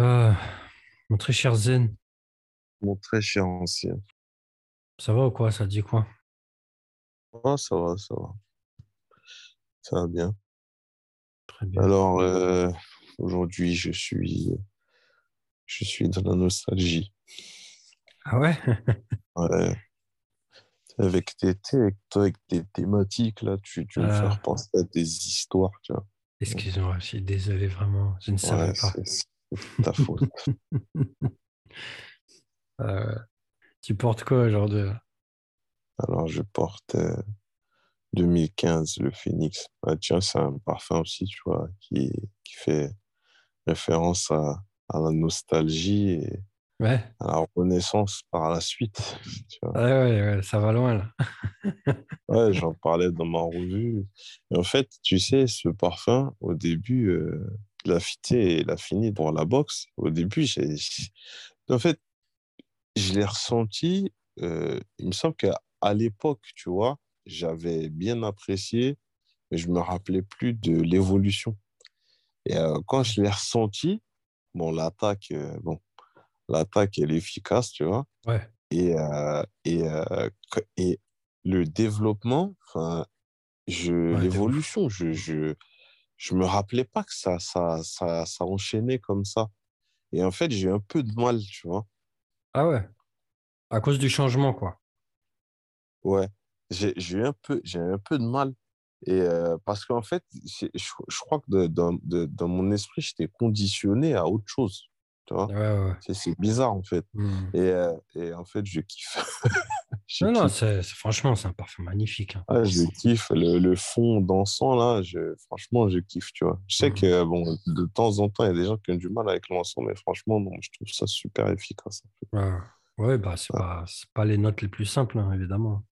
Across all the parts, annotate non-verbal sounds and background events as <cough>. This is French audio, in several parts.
Euh, mon très cher Zen, Mon très cher ancien. ça va ou quoi? Ça dit quoi? Ah, ça va, ça va. Ça va bien. Très bien. Alors, euh, aujourd'hui, je suis, je suis dans la nostalgie. Ah ouais? <laughs> Ouais. Avec tes, avec thématiques, là, tu, tu me fais Ah. repenser à des histoires, tu vois. Excuse-moi, je suis désolé vraiment, je ne savais Ouais, pas. Ta faute. <laughs> Euh, tu portes quoi aujourd'hui? Alors, je porte euh, 2015, le Phoenix. Ah, tiens, c'est un parfum aussi, tu vois, qui, qui fait référence à, à la nostalgie et Ouais, à la renaissance par la suite. <laughs> Tu vois. ouais, ouais, ça va loin là. <laughs> Ouais, j'en parlais dans ma revue. Et en fait, tu sais, ce parfum, au début, euh, il a fité, il a fini pour la boxe. Au début, j'ai, en fait, je l'ai ressenti. euh, il me semble qu'à l'époque, tu vois, j'avais bien apprécié, mais je me rappelais plus de l'évolution. Et euh, quand je l'ai ressenti, bon, l'attaque, euh, bon, l'attaque, elle est efficace, tu vois. Ouais, Et, et, et le développement, enfin, je, Ouais, l'évolution, je, je, je me rappelais pas que ça, ça, ça, ça enchaînait comme ça. Et en fait, j'ai eu un peu de mal, tu vois. ah ouais, à cause du changement quoi. Ouais, j'ai, eu un peu, j'ai un peu de mal. Et euh, parce qu'en fait, je, je crois que de- dans, de- dans mon esprit, j'étais conditionné à autre chose, tu vois? Ouais, ouais, ouais. C'est, bizarre, en fait. Et, euh, et en fait, je kiffe. <laughs> Je Non, non, kiffe. c'est, c'est- franchement, c'est un parfum magnifique. hein. Ah, je kiffe le, le fond dansant là, je, franchement je kiffe, tu vois. Je sais Mhm. que bon, de temps en temps, il y a des gens qui ont du mal avec l'encens, mais franchement, non, je trouve ça super efficace. Ouais, ouais, bah c'est Ouais. pas, c'est pas les notes les plus simples, hein, évidemment.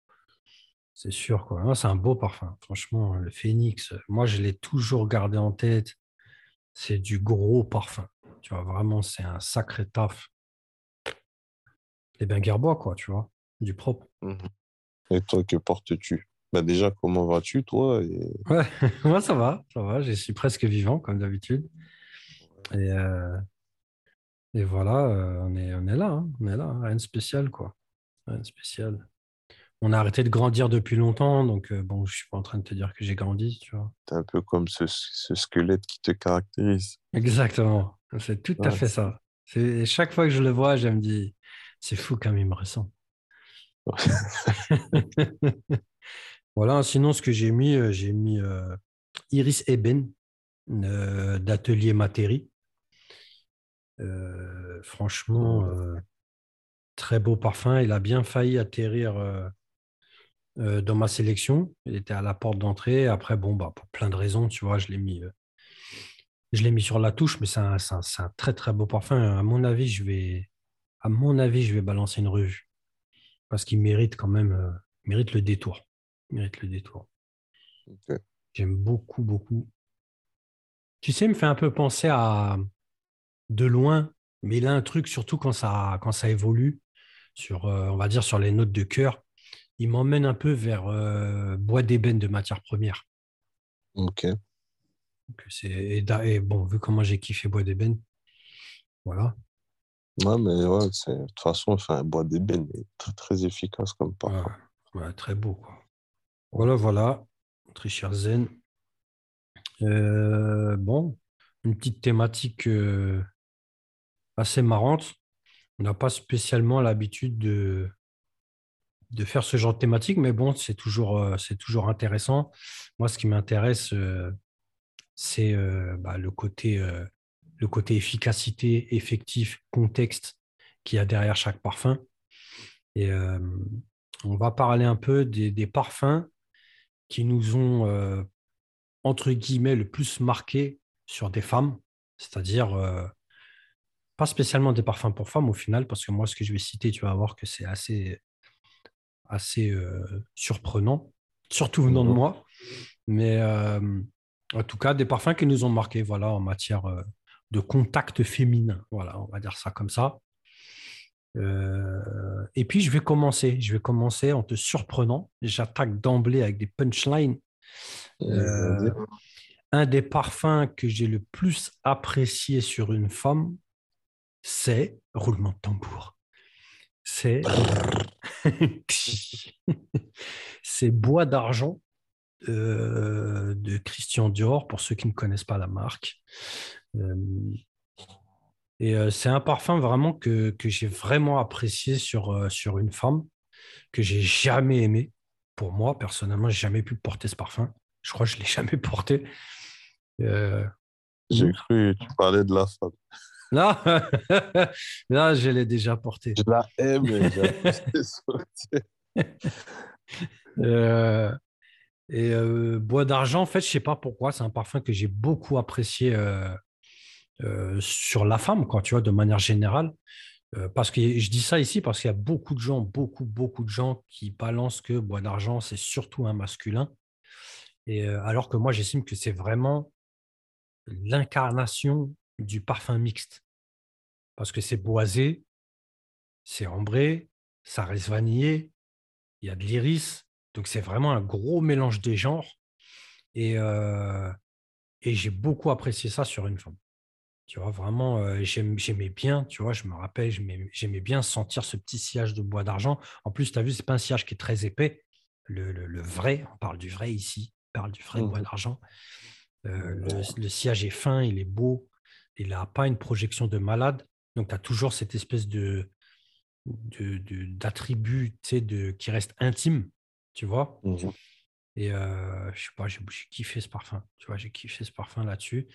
C'est sûr quoi. C'est un beau parfum. Franchement, le Phoenix, euh, moi je l'ai toujours gardé en tête. C'est du gros parfum. Tu vois, vraiment, c'est un sacré taf. Et bien Guerbois, quoi, tu vois, du propre. Mhm. Et toi, que portes-tu? Bah déjà, comment vas-tu, toi? Et... Ouais, <laughs> moi ça va, ça va. Je suis presque vivant, comme d'habitude. Et, euh, et voilà, euh, on est, on est là, hein, on est là, hein, rien de spécial, quoi. Rien de spécial. On a arrêté de grandir depuis longtemps, donc euh, bon, je suis pas en train de te dire que j'ai grandi, tu vois. T'es un peu comme ce, ce squelette qui te caractérise. Exactement, c'est tout à fait ça. C'est chaque fois que je le vois, je me dis, c'est fou comme il me ressemble. <laughs> Voilà, sinon ce que j'ai mis, euh, j'ai mis euh, Iris Eben euh, d'Atelier Materi. Euh, franchement, euh, très beau parfum. Il a bien failli atterrir dans ma sélection. Il était à la porte d'entrée. Après, bon, bah, pour plein de raisons, tu vois, je l'ai mis, je l'ai mis sur la touche, mais c'est un, très très beau parfum. À mon avis, je vais, à mon avis, je vais balancer une revue parce qu'il mérite quand même, euh, mérite le détour. Mérite le détour. J'aime beaucoup, beaucoup. Tu sais, il me fait un peu penser à de loin, mais il a un truc, surtout quand ça, quand ça évolue, sur, euh, on va dire sur les notes de cœur, il m'emmène un peu vers euh, bois d'ébène de matière première. Ok. Donc, Et, et bon, vu comment j'ai kiffé bois d'ébène, voilà. Ouais, mais ouais, de toute façon, enfin, bois d'ébène est très, très efficace comme parfum. Ouais, ouais, très beau, quoi. Voilà, voilà, très cher Zen. Euh, bon, une petite thématique euh, assez marrante. On n'a pas spécialement l'habitude de, de faire ce genre de thématique, mais bon, c'est toujours, euh, c'est toujours intéressant. Moi, ce qui m'intéresse, euh, c'est euh, bah, le côté, euh, le côté efficacité, effectif, contexte qu'il y a derrière chaque parfum. Et euh, on va parler un peu des, des parfums qui nous ont, entre guillemets, le plus marqué sur des femmes, c'est-à-dire pas spécialement des parfums pour femmes au final, parce que moi, ce que je vais citer, tu vas voir que c'est assez, assez surprenant, surtout venant de Mhm. moi. Mais en tout cas, des parfums qui nous ont marqués voilà, en matière euh, de contact féminin. Voilà, on va dire ça comme ça. Euh, et puis, je vais commencer. Je vais commencer en te surprenant. J'attaque d'emblée avec des punchlines. Euh, un des parfums que j'ai le plus apprécié sur une femme, c'est, roulement de tambour, c'est, <laughs> c'est Bois d'argent euh, de Christian Dior, pour ceux qui ne connaissent pas la marque. Euh, et euh, c'est un parfum vraiment que, que j'ai vraiment apprécié sur, sur une femme, que j'ai jamais aimé. Pour moi, personnellement, j'ai jamais pu porter ce parfum. Je crois que je l'ai <laughs> jamais porté. j'ai cru que tu parlais de la femme. <laughs> Non, <laughs> non je l'ai déjà porté. Je la aime, euh, et euh, Bois d'argent, en fait, je sais pas pourquoi, c'est un parfum que j'ai beaucoup apprécié euh, euh, sur la femme, quoi, tu vois, de manière générale. parce que je dis ça ici parce qu'il y a beaucoup de gens, beaucoup, beaucoup de gens qui balancent que Bois d'argent, c'est surtout un masculin. Et alors que moi, j'estime que c'est vraiment l'incarnation du parfum mixte. Parce que c'est boisé, c'est ambré, ça reste vanillé, il y a de l'iris. Donc c'est vraiment un gros mélange des genres. Et, euh, et j'ai beaucoup apprécié ça sur une femme. Tu vois, vraiment, euh, j'aimais bien, tu vois, je me rappelle, j'aimais bien sentir ce petit sillage de bois d'argent. En plus, tu as vu, c'est pas un sillage qui est très épais. Le, vrai, on parle du vrai ici, on parle du vrai bois mmh d'argent. Euh, le, le, sillage est fin, il est beau, il n'a pas une projection de malade. Donc, tu as toujours cette espèce de d'attribut de, de, qui reste intime, tu vois? Mmh Et euh, je sais pas, j'ai kiffé ce parfum, tu vois, j'ai kiffé ce parfum là-dessus.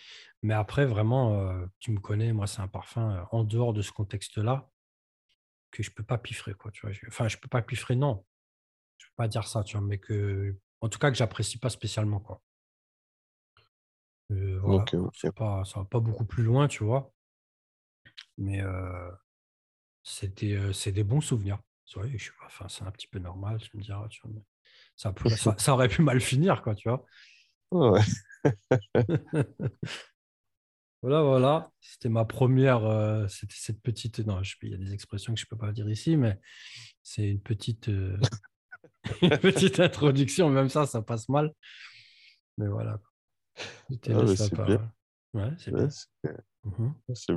Mais après, vraiment, euh, tu me connais, moi, c'est un parfum euh, en dehors de ce contexte-là que je peux pas piffrer, quoi, tu vois. Enfin, je peux pas piffrer, non. Je peux pas dire ça, tu vois, mais que, en tout cas, que j'apprécie pas spécialement, quoi. voilà. Pas, ça va pas beaucoup plus loin, tu vois. Mais c'était, c'est des bons souvenirs. Je enfin, c'est un petit peu normal, je me dirais, tu vois, ça, ça, aurait pu mal finir, quoi, tu vois. Ouais. <laughs> voilà, voilà. C'était ma première. c'était cette petite. Non, il y a des expressions que je ne peux pas dire ici, mais c'est une petite, <laughs> une petite introduction. Même ça, ça passe mal. Mais voilà. Ah, c'est bien. Ouais, c'est bien. Mmh c'est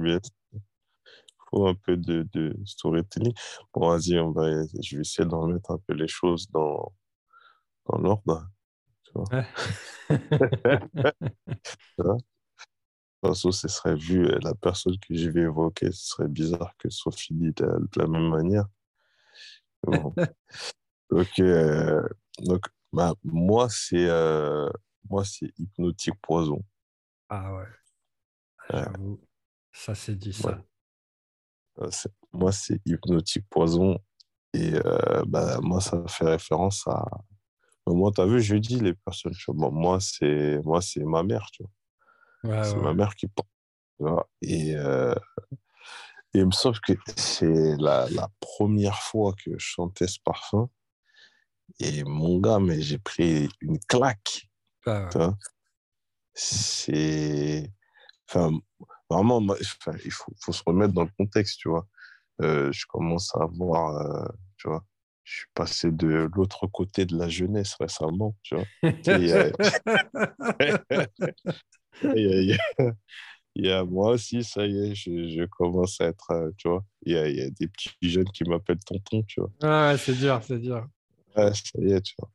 un peu de, de storytelling. Bon, vas-y, on va, je vais essayer d'en mettre un peu les choses dans, dans l'ordre. Tu vois. <laughs> De toute façon, ce serait vu, euh, la personne que je vais évoquer, ce serait bizarre que ce soit fini de, la même manière. donc, <laughs> euh, donc bah, moi, c'est euh, moi c'est hypnotique poison. Ah ouais. Ça, c'est dit ça. Moi, c'est Hypnotique Poison. Et euh, bah, moi, ça fait référence à. Moi, tu as vu, je dis les personnes, moi, c'est moi c'est ma mère, tu vois. c'est ma mère qui porte. Et, euh, et il me semble que c'est la, la, première fois que je chantais ce parfum. Et mon gars, mais j'ai pris une claque. Ah c'est. Enfin, vraiment, il faut, faut, se remettre dans le contexte, tu vois. Euh, je commence à voir, euh, tu vois, je suis passé de l'autre côté de la jeunesse récemment, tu vois. il, y a, moi aussi, ça y est, je, je commence à être, euh, tu vois, il y a, il y a des petits jeunes qui m'appellent tonton, tu vois. Ah, c'est dur, c'est dur. Ouais, ça y est, tu vois.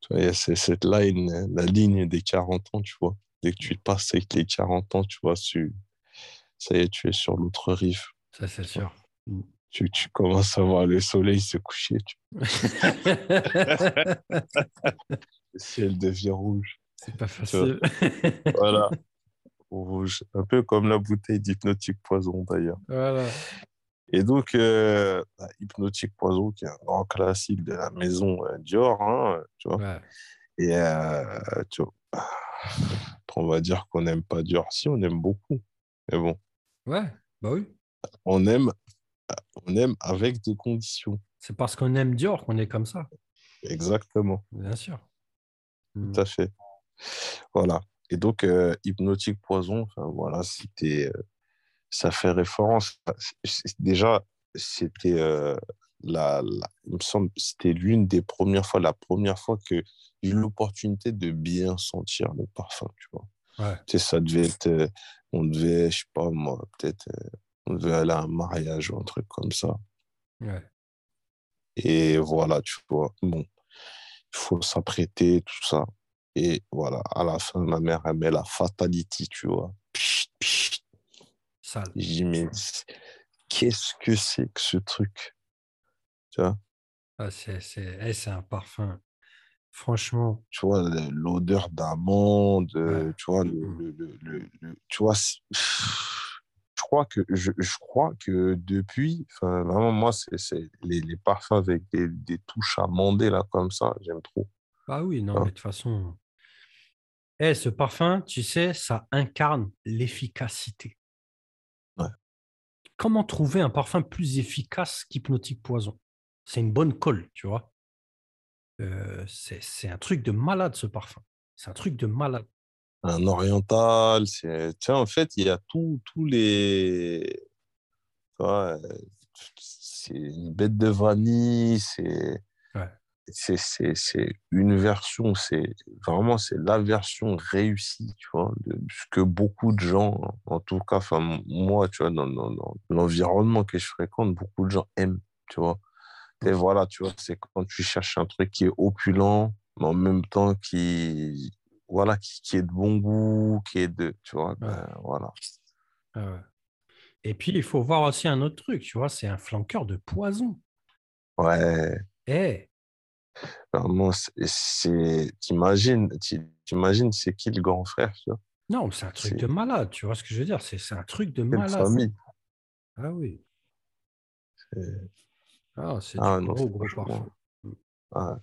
Tu vois, a cette ligne, la ligne des 40 ans, tu vois. Dès que tu passes avec les 40 ans, tu vois, tu, ça y est, tu es sur l'autre rive. Ça, c'est sûr. Mm. Tu, tu, commences à voir le soleil se coucher. Tu... <laughs> le ciel devient rouge. C'est pas facile. <laughs> voilà. Rouge. Un peu comme la bouteille d'hypnotique poison, d'ailleurs. Voilà. Et donc, euh, bah, Hypnotique Poison, qui est un grand classique de la maison euh, Dior, hein, tu vois. Et euh, tu vois, on va dire qu'on n'aime pas Dior. Si, on aime beaucoup. Mais bon, Ouais, bah oui. On aime, on aime avec des conditions. C'est parce qu'on aime Dior qu'on est comme ça. Exactement. Bien sûr. Tout hmm. à fait. Voilà. Et donc, euh, Hypnotique Poison, voilà, c'était. Euh, ça fait référence. Déjà, c'était. Euh, la, il me semble c'était l'une des premières fois, la première fois que j'ai eu l'opportunité de bien sentir le parfum, tu vois. Ouais. Tu sais, ça devait être on devait, je sais pas moi, peut-être On devait aller à un mariage ou un truc comme ça. Ouais. Et voilà, tu vois, bon, il faut s'apprêter, tout ça. Et voilà, à la fin, ma mère, elle met la fatality, tu vois. Sale. Je dis, mais qu'est-ce que c'est que ce truc? Tu vois? Ah, c'est, c'est, eh, c'est un parfum. Franchement, tu vois, l'odeur d'amande, euh, Ouais. tu vois, le, Mm. le- le- le- le- tu vois, je crois que, je, je crois que depuis, vraiment, moi, c'est les, les parfums avec des, des touches amandées, là, comme ça, j'aime trop. ah oui, non, Ah. mais de toute façon. Eh, ce parfum, tu sais, ça incarne l'efficacité. Ouais. Comment trouver un parfum plus efficace qu'Hypnotique Poison? C'est une bonne colle, tu vois. Euh, c'est un truc de malade, ce parfum. C'est un truc de malade. Un oriental, c'est, tu vois, en fait, il y a tous les, euh, c'est une bête de vanille, c'est, Ouais. c'est, c'est, c'est une version, c'est vraiment, c'est la version réussie, tu vois, de ce que beaucoup de gens, en tout cas, enfin, moi, tu vois, dans, dans, dans l'environnement que je fréquente, beaucoup de gens aiment, tu vois. Et voilà, tu vois, c'est quand tu cherches un truc qui est opulent, mais en même temps qui, voilà, qui, qui est de bon goût, qui est de, tu vois, ben, voilà. Ah. Et puis, il faut voir aussi un autre truc, tu vois, c'est un flanqueur de poison. Ouais, Eh, vraiment, c'est, t'imagines, t'i- t'imagines, c'est qui le grand frère, tu vois, non, mais c'est un truc de malade, tu vois ce que je veux dire C'est c'est un truc de malade. famille. Ah oui. Ah, c'est Ah du non, gros, gros parfum. ouais.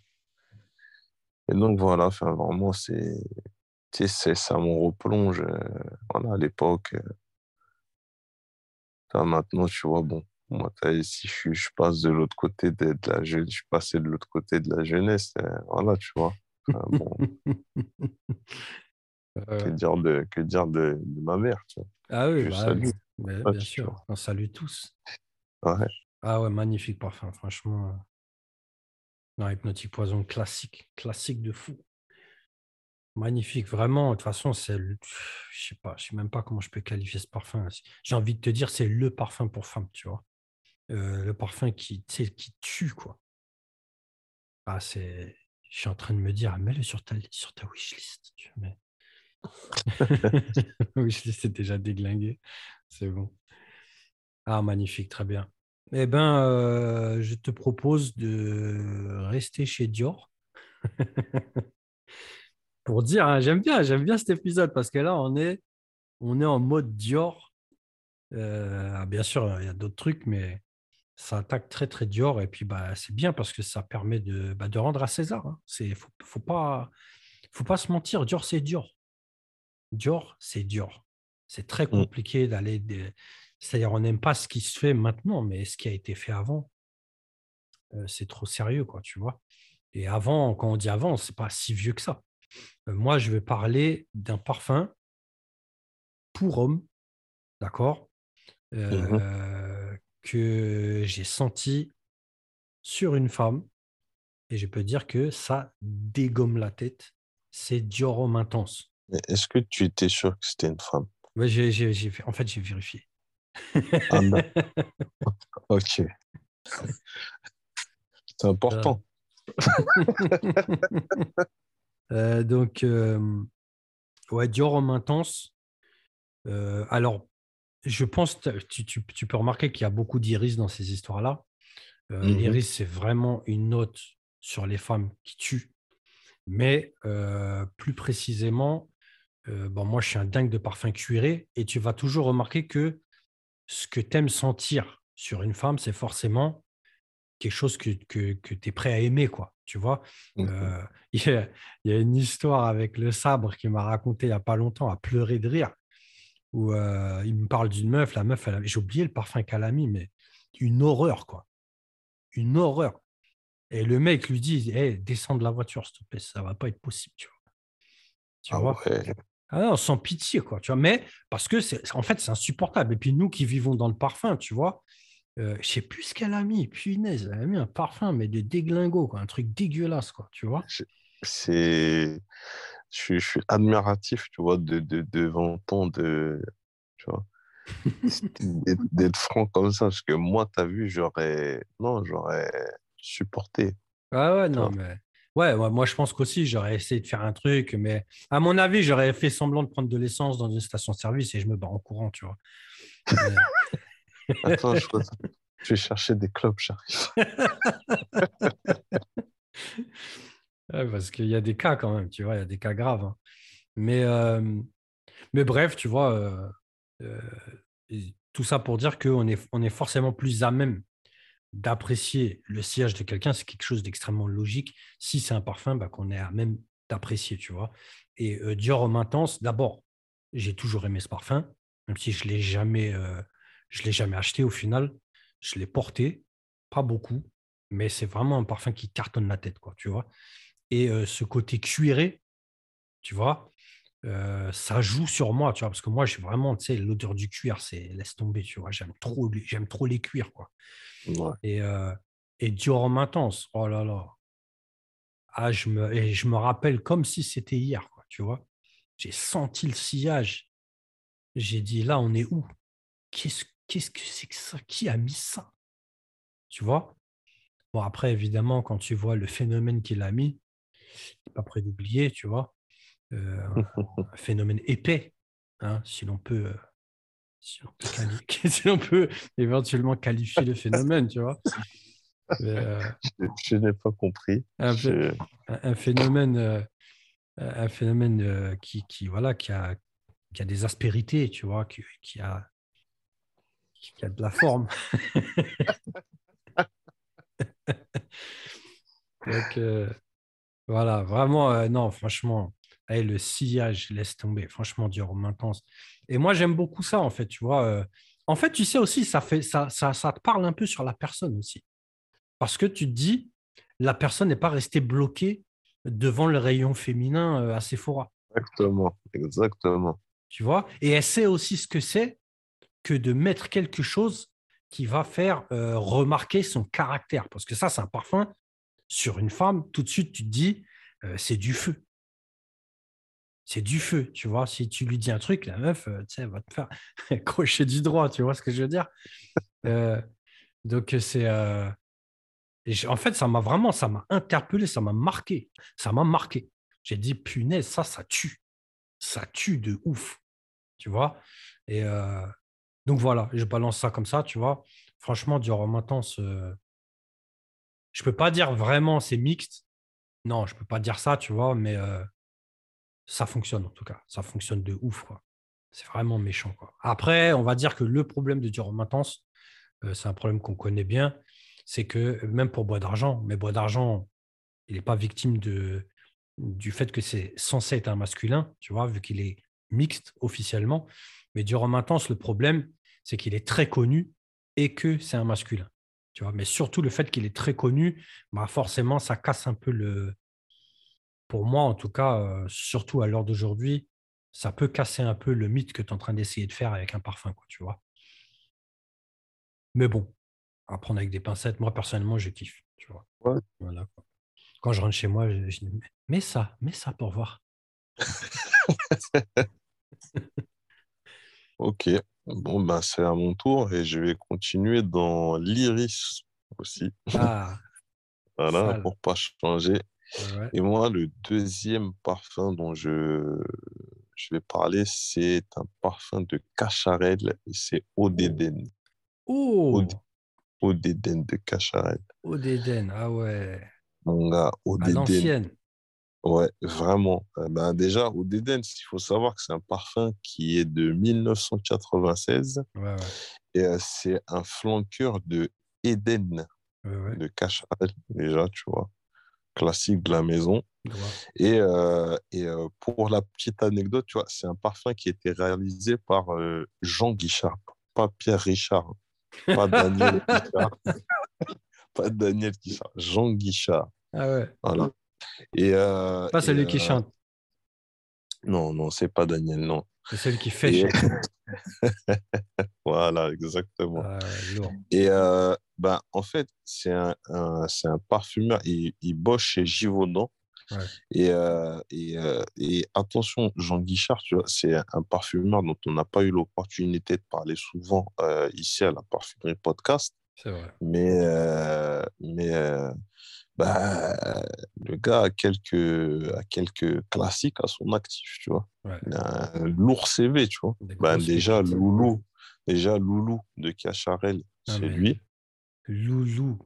Et donc, voilà, enfin, vraiment, c'est, tu sais, ça me replonge, euh, voilà, à l'époque. euh. Là, maintenant, tu vois, bon, moi, t'as- si je, je passe de l'autre côté de, de la jeunesse, je suis passé de l'autre côté de la jeunesse, euh, voilà, tu vois. Enfin, bon, <laughs> Euh, que dire de, que dire de, de ma mère, tu vois. ah oui, Je bah, salue. Ouais, bien tu sûr, on salue tous. Ouais, Ah ouais, magnifique parfum, franchement. euh. Non, Hypnotique Poison, classique, classique de fou. Magnifique, vraiment. De toute façon, c'est, le- je sais pas, je sais même pas comment je peux qualifier ce parfum. J'ai envie de te dire, c'est le parfum pour femme, tu vois. Euh, le parfum qui, tue, quoi. Ah, c'est, je suis en train de me dire, ah, mets-le sur ta, sur ta wishlist. Tu mais... <laughs> <laughs> wishlist est déjà déglingué. C'est bon. Ah, magnifique, très bien. Eh ben, euh, je te propose de rester chez Dior. <laughs> Pour dire, hein, j'aime bien, j'aime bien cet épisode parce que là, on est, on est en mode Dior. Euh, ah, bien sûr, il y a d'autres trucs, mais ça attaque très, très Dior. Et puis, bah, c'est bien parce que ça permet de, bah, de rendre à César. hein. C'est, faut, faut pas, faut pas se mentir. Dior, c'est Dior. Dior, c'est Dior. C'est très compliqué d'aller. C'est-à-dire, on n'aime pas ce qui se fait maintenant, mais ce qui a été fait avant, euh, c'est trop sérieux, quoi, tu vois? Et avant, quand on dit avant, c'est pas si vieux que ça. Euh, moi, je vais parler d'un parfum pour homme, d'accord, euh, que j'ai senti sur une femme. Et je peux dire que ça dégomme la tête. C'est Dior Homme Intense. Est-ce que tu étais sûr que c'était une femme? Ouais, en fait, j'ai vérifié. Non. <laughs> Ok. C'est important. Euh, donc, euh, ouais, Dior Homme Intense. Euh, alors, je pense, tu, tu- tu peux remarquer qu'il y a beaucoup d'iris dans ces histoires-là. Euh, Mhm. L'iris, c'est vraiment une note sur les femmes qui tuent. Mais euh, plus précisément, euh, bon, moi, je suis un dingue de parfum cuiré et tu vas toujours remarquer que ce que tu aimes sentir sur une femme, c'est forcément quelque chose que, que, tu es prêt à aimer, quoi. Tu vois? Euh, <laughs> il, y a, il y a une histoire avec le sabre qui m'a raconté il n'y a pas longtemps, à pleurer de rire, où euh, il me parle d'une meuf. La meuf, j'ai oublié le parfum qu'elle a mis, mais une horreur, quoi. Une horreur. Et le mec lui dit hey, descends de la voiture, s'il te plaît, ça va pas être possible, tu vois? Tu Ah vois? ouais. Ah non, sans pitié, quoi. Tu vois, mais parce que c'est, en fait, c'est insupportable. Et puis nous qui vivons dans le parfum, tu vois, euh, je sais plus ce qu'elle a mis. Punaise, elle a mis un parfum, mais de déglingo, quoi, un truc dégueulasse, quoi. Tu vois C'est. Je suis, je suis admiratif, tu vois, de, de, devant tant de. Tu vois. <laughs> d'être franc comme ça, parce que moi, tu as vu, j'aurais. Non, j'aurais supporté. Ah ouais, non, vois. mais. Ouais, ouais, moi je pense qu'aussi j'aurais essayé de faire un truc, mais à mon avis, j'aurais fait semblant de prendre de l'essence dans une station-service et je me barre en courant, tu vois. Attends, je, je vais chercher des clopes, j'arrive. <laughs> Ouais, parce qu'il y a des cas quand même, tu vois, il y a des cas graves. hein. Mais, euh, mais bref, tu vois, euh, euh, tout ça pour dire qu'on est, on est forcément plus à même d'apprécier le sillage de quelqu'un, c'est quelque chose d'extrêmement logique. Si c'est un parfum, bah, qu'on est à même d'apprécier, tu vois. Et euh, Dior Homme Intense, d'abord, j'ai toujours aimé ce parfum, même si je l'ai jamais, euh, je l'ai jamais acheté au final. Je l'ai porté, pas beaucoup, mais c'est vraiment un parfum qui cartonne la tête, quoi, tu vois. Et euh, ce côté cuiré, tu vois, euh, ça joue sur moi, tu vois, parce que moi, j'ai vraiment, tu sais, l'odeur du cuir, c'est laisse tomber, tu vois. J'aime trop, les- j'aime trop les cuirs, quoi. Ouais. Et, euh, et Dior Homme Intense, oh là là. Ah, je me, et je me rappelle comme si c'était hier, quoi, tu vois. J'ai senti le sillage. J'ai dit, là, on est où? Qu'est-ce qu'est-ce que c'est que ça? Qui a mis ça? Tu vois? Bon, après, évidemment, quand tu vois le phénomène qu'il a mis, pas prêt d'oublier, tu vois. Euh, un phénomène épais, hein, si l'on peut, euh, si peut, <laughs> si éventuellement qualifier le phénomène, tu vois. Euh, Je, n'ai pas compris. un, Je- un- phénomène, euh, un phénomène euh, qui, qui, voilà, qui, a, qui a des aspérités, tu vois, qui, qui a, qui a de la forme. <laughs> Donc, euh, voilà, vraiment, euh, non, franchement, allez, le sillage, laisse tomber. Franchement, Dior Homme Intense. Et moi, j'aime beaucoup ça, en fait, tu vois. euh. en fait, tu sais aussi, ça, fait, ça, ça, ça te parle un peu sur la personne aussi. Parce que tu te dis, la personne n'est pas restée bloquée devant le rayon féminin euh, à Sephora, Exactement, exactement. tu vois? Et elle sait aussi ce que c'est que de mettre quelque chose qui va faire euh, remarquer son caractère. Parce que ça, c'est un parfum sur une femme. Tout de suite, tu te dis, euh, c'est du feu. C'est du feu, tu vois. Si tu lui dis un truc, la meuf, euh, tu sais, va te faire <laughs> crochet du droit, tu vois ce que je veux dire Euh, Donc, c'est. euh, j'ai- en fait, ça m'a vraiment, ça m'a interpellé, ça m'a marqué. Ça m'a marqué. J'ai dit, punaise, ça, ça tue. Ça tue de ouf. Tu vois Et donc, voilà, je balance ça comme ça, tu vois. Franchement, Homme Intense, euh, je peux pas dire vraiment c'est mixte. Non, je peux pas dire ça, tu vois, mais ça fonctionne en tout cas. Ça fonctionne de ouf. C'est vraiment méchant. Après, on va dire que le problème de Homme Intense, euh, c'est un problème qu'on connaît bien, c'est que même pour Bois d'Argent, mais Bois d'Argent, il n'est pas victime du fait que c'est censé être un masculin, tu vois, vu qu'il est mixte officiellement. Mais Homme Intense, le problème, c'est qu'il est très connu et que c'est un masculin. Mais surtout le fait qu'il est très connu, bah forcément, ça casse un peu le. Pour moi, en tout cas, euh, surtout à l'heure d'aujourd'hui, ça peut casser un peu le mythe que tu es en train d'essayer de faire avec un parfum, quoi, tu vois. Mais bon, à prendre avec des pincettes, moi, personnellement, je kiffe, tu vois. Ouais. Voilà, quoi. Quand je rentre chez moi, je, je dis, mets ça, mets ça pour voir. <laughs> Ok, bon, ben, c'est à mon tour et je vais continuer dans l'iris aussi. Ah, <laughs> Voilà, sale. pour pas changer. Ouais. Et moi, le deuxième parfum dont je, je vais parler, c'est un parfum de Cacharel c'est. Oh, Eau Eau d'Éden de Cacharel. Eau d'Éden, ah ouais, Mon gars, Eau à d'Éden. l'ancienne. Ouais, vraiment. Euh, ben, déjà, Eau d'Éden, il faut savoir que c'est un parfum qui est de 1996 Ouais, ouais, et euh, c'est un flanqueur de Eden ouais. de Cacharel, déjà, tu vois. Classique de la maison. Et, euh, et euh, pour la petite anecdote, tu vois, c'est un parfum qui a été réalisé par euh, Jean Guichard, pas Pierre Richard, pas Daniel <laughs> Guichard, <laughs> pas Daniel Guichard, Jean Guichard. Ah ouais, Voilà. Et, pas et, celui qui euh, chante, Non, non, c'est pas Daniel, non. C'est celui qui fait Et-. <laughs> Voilà, exactement. Ah. Et euh, ben, en fait, c'est un, un- c'est un parfumeur, il, il bosse chez Givaudan. Ouais. Et, euh, et, euh, et attention, Jean Guichard, tu vois, c'est un parfumeur dont on n'a pas eu l'opportunité de parler souvent ici à la Parfumerie Podcast. C'est vrai. Mais, mais bah, le gars a quelques, a quelques classiques à son actif, tu vois. Ouais. Il a un lourd CV, tu vois. Bah, grosses déjà. Loulou, déjà, Loulou de Cacharel, Ah, c'est lui. Loulou.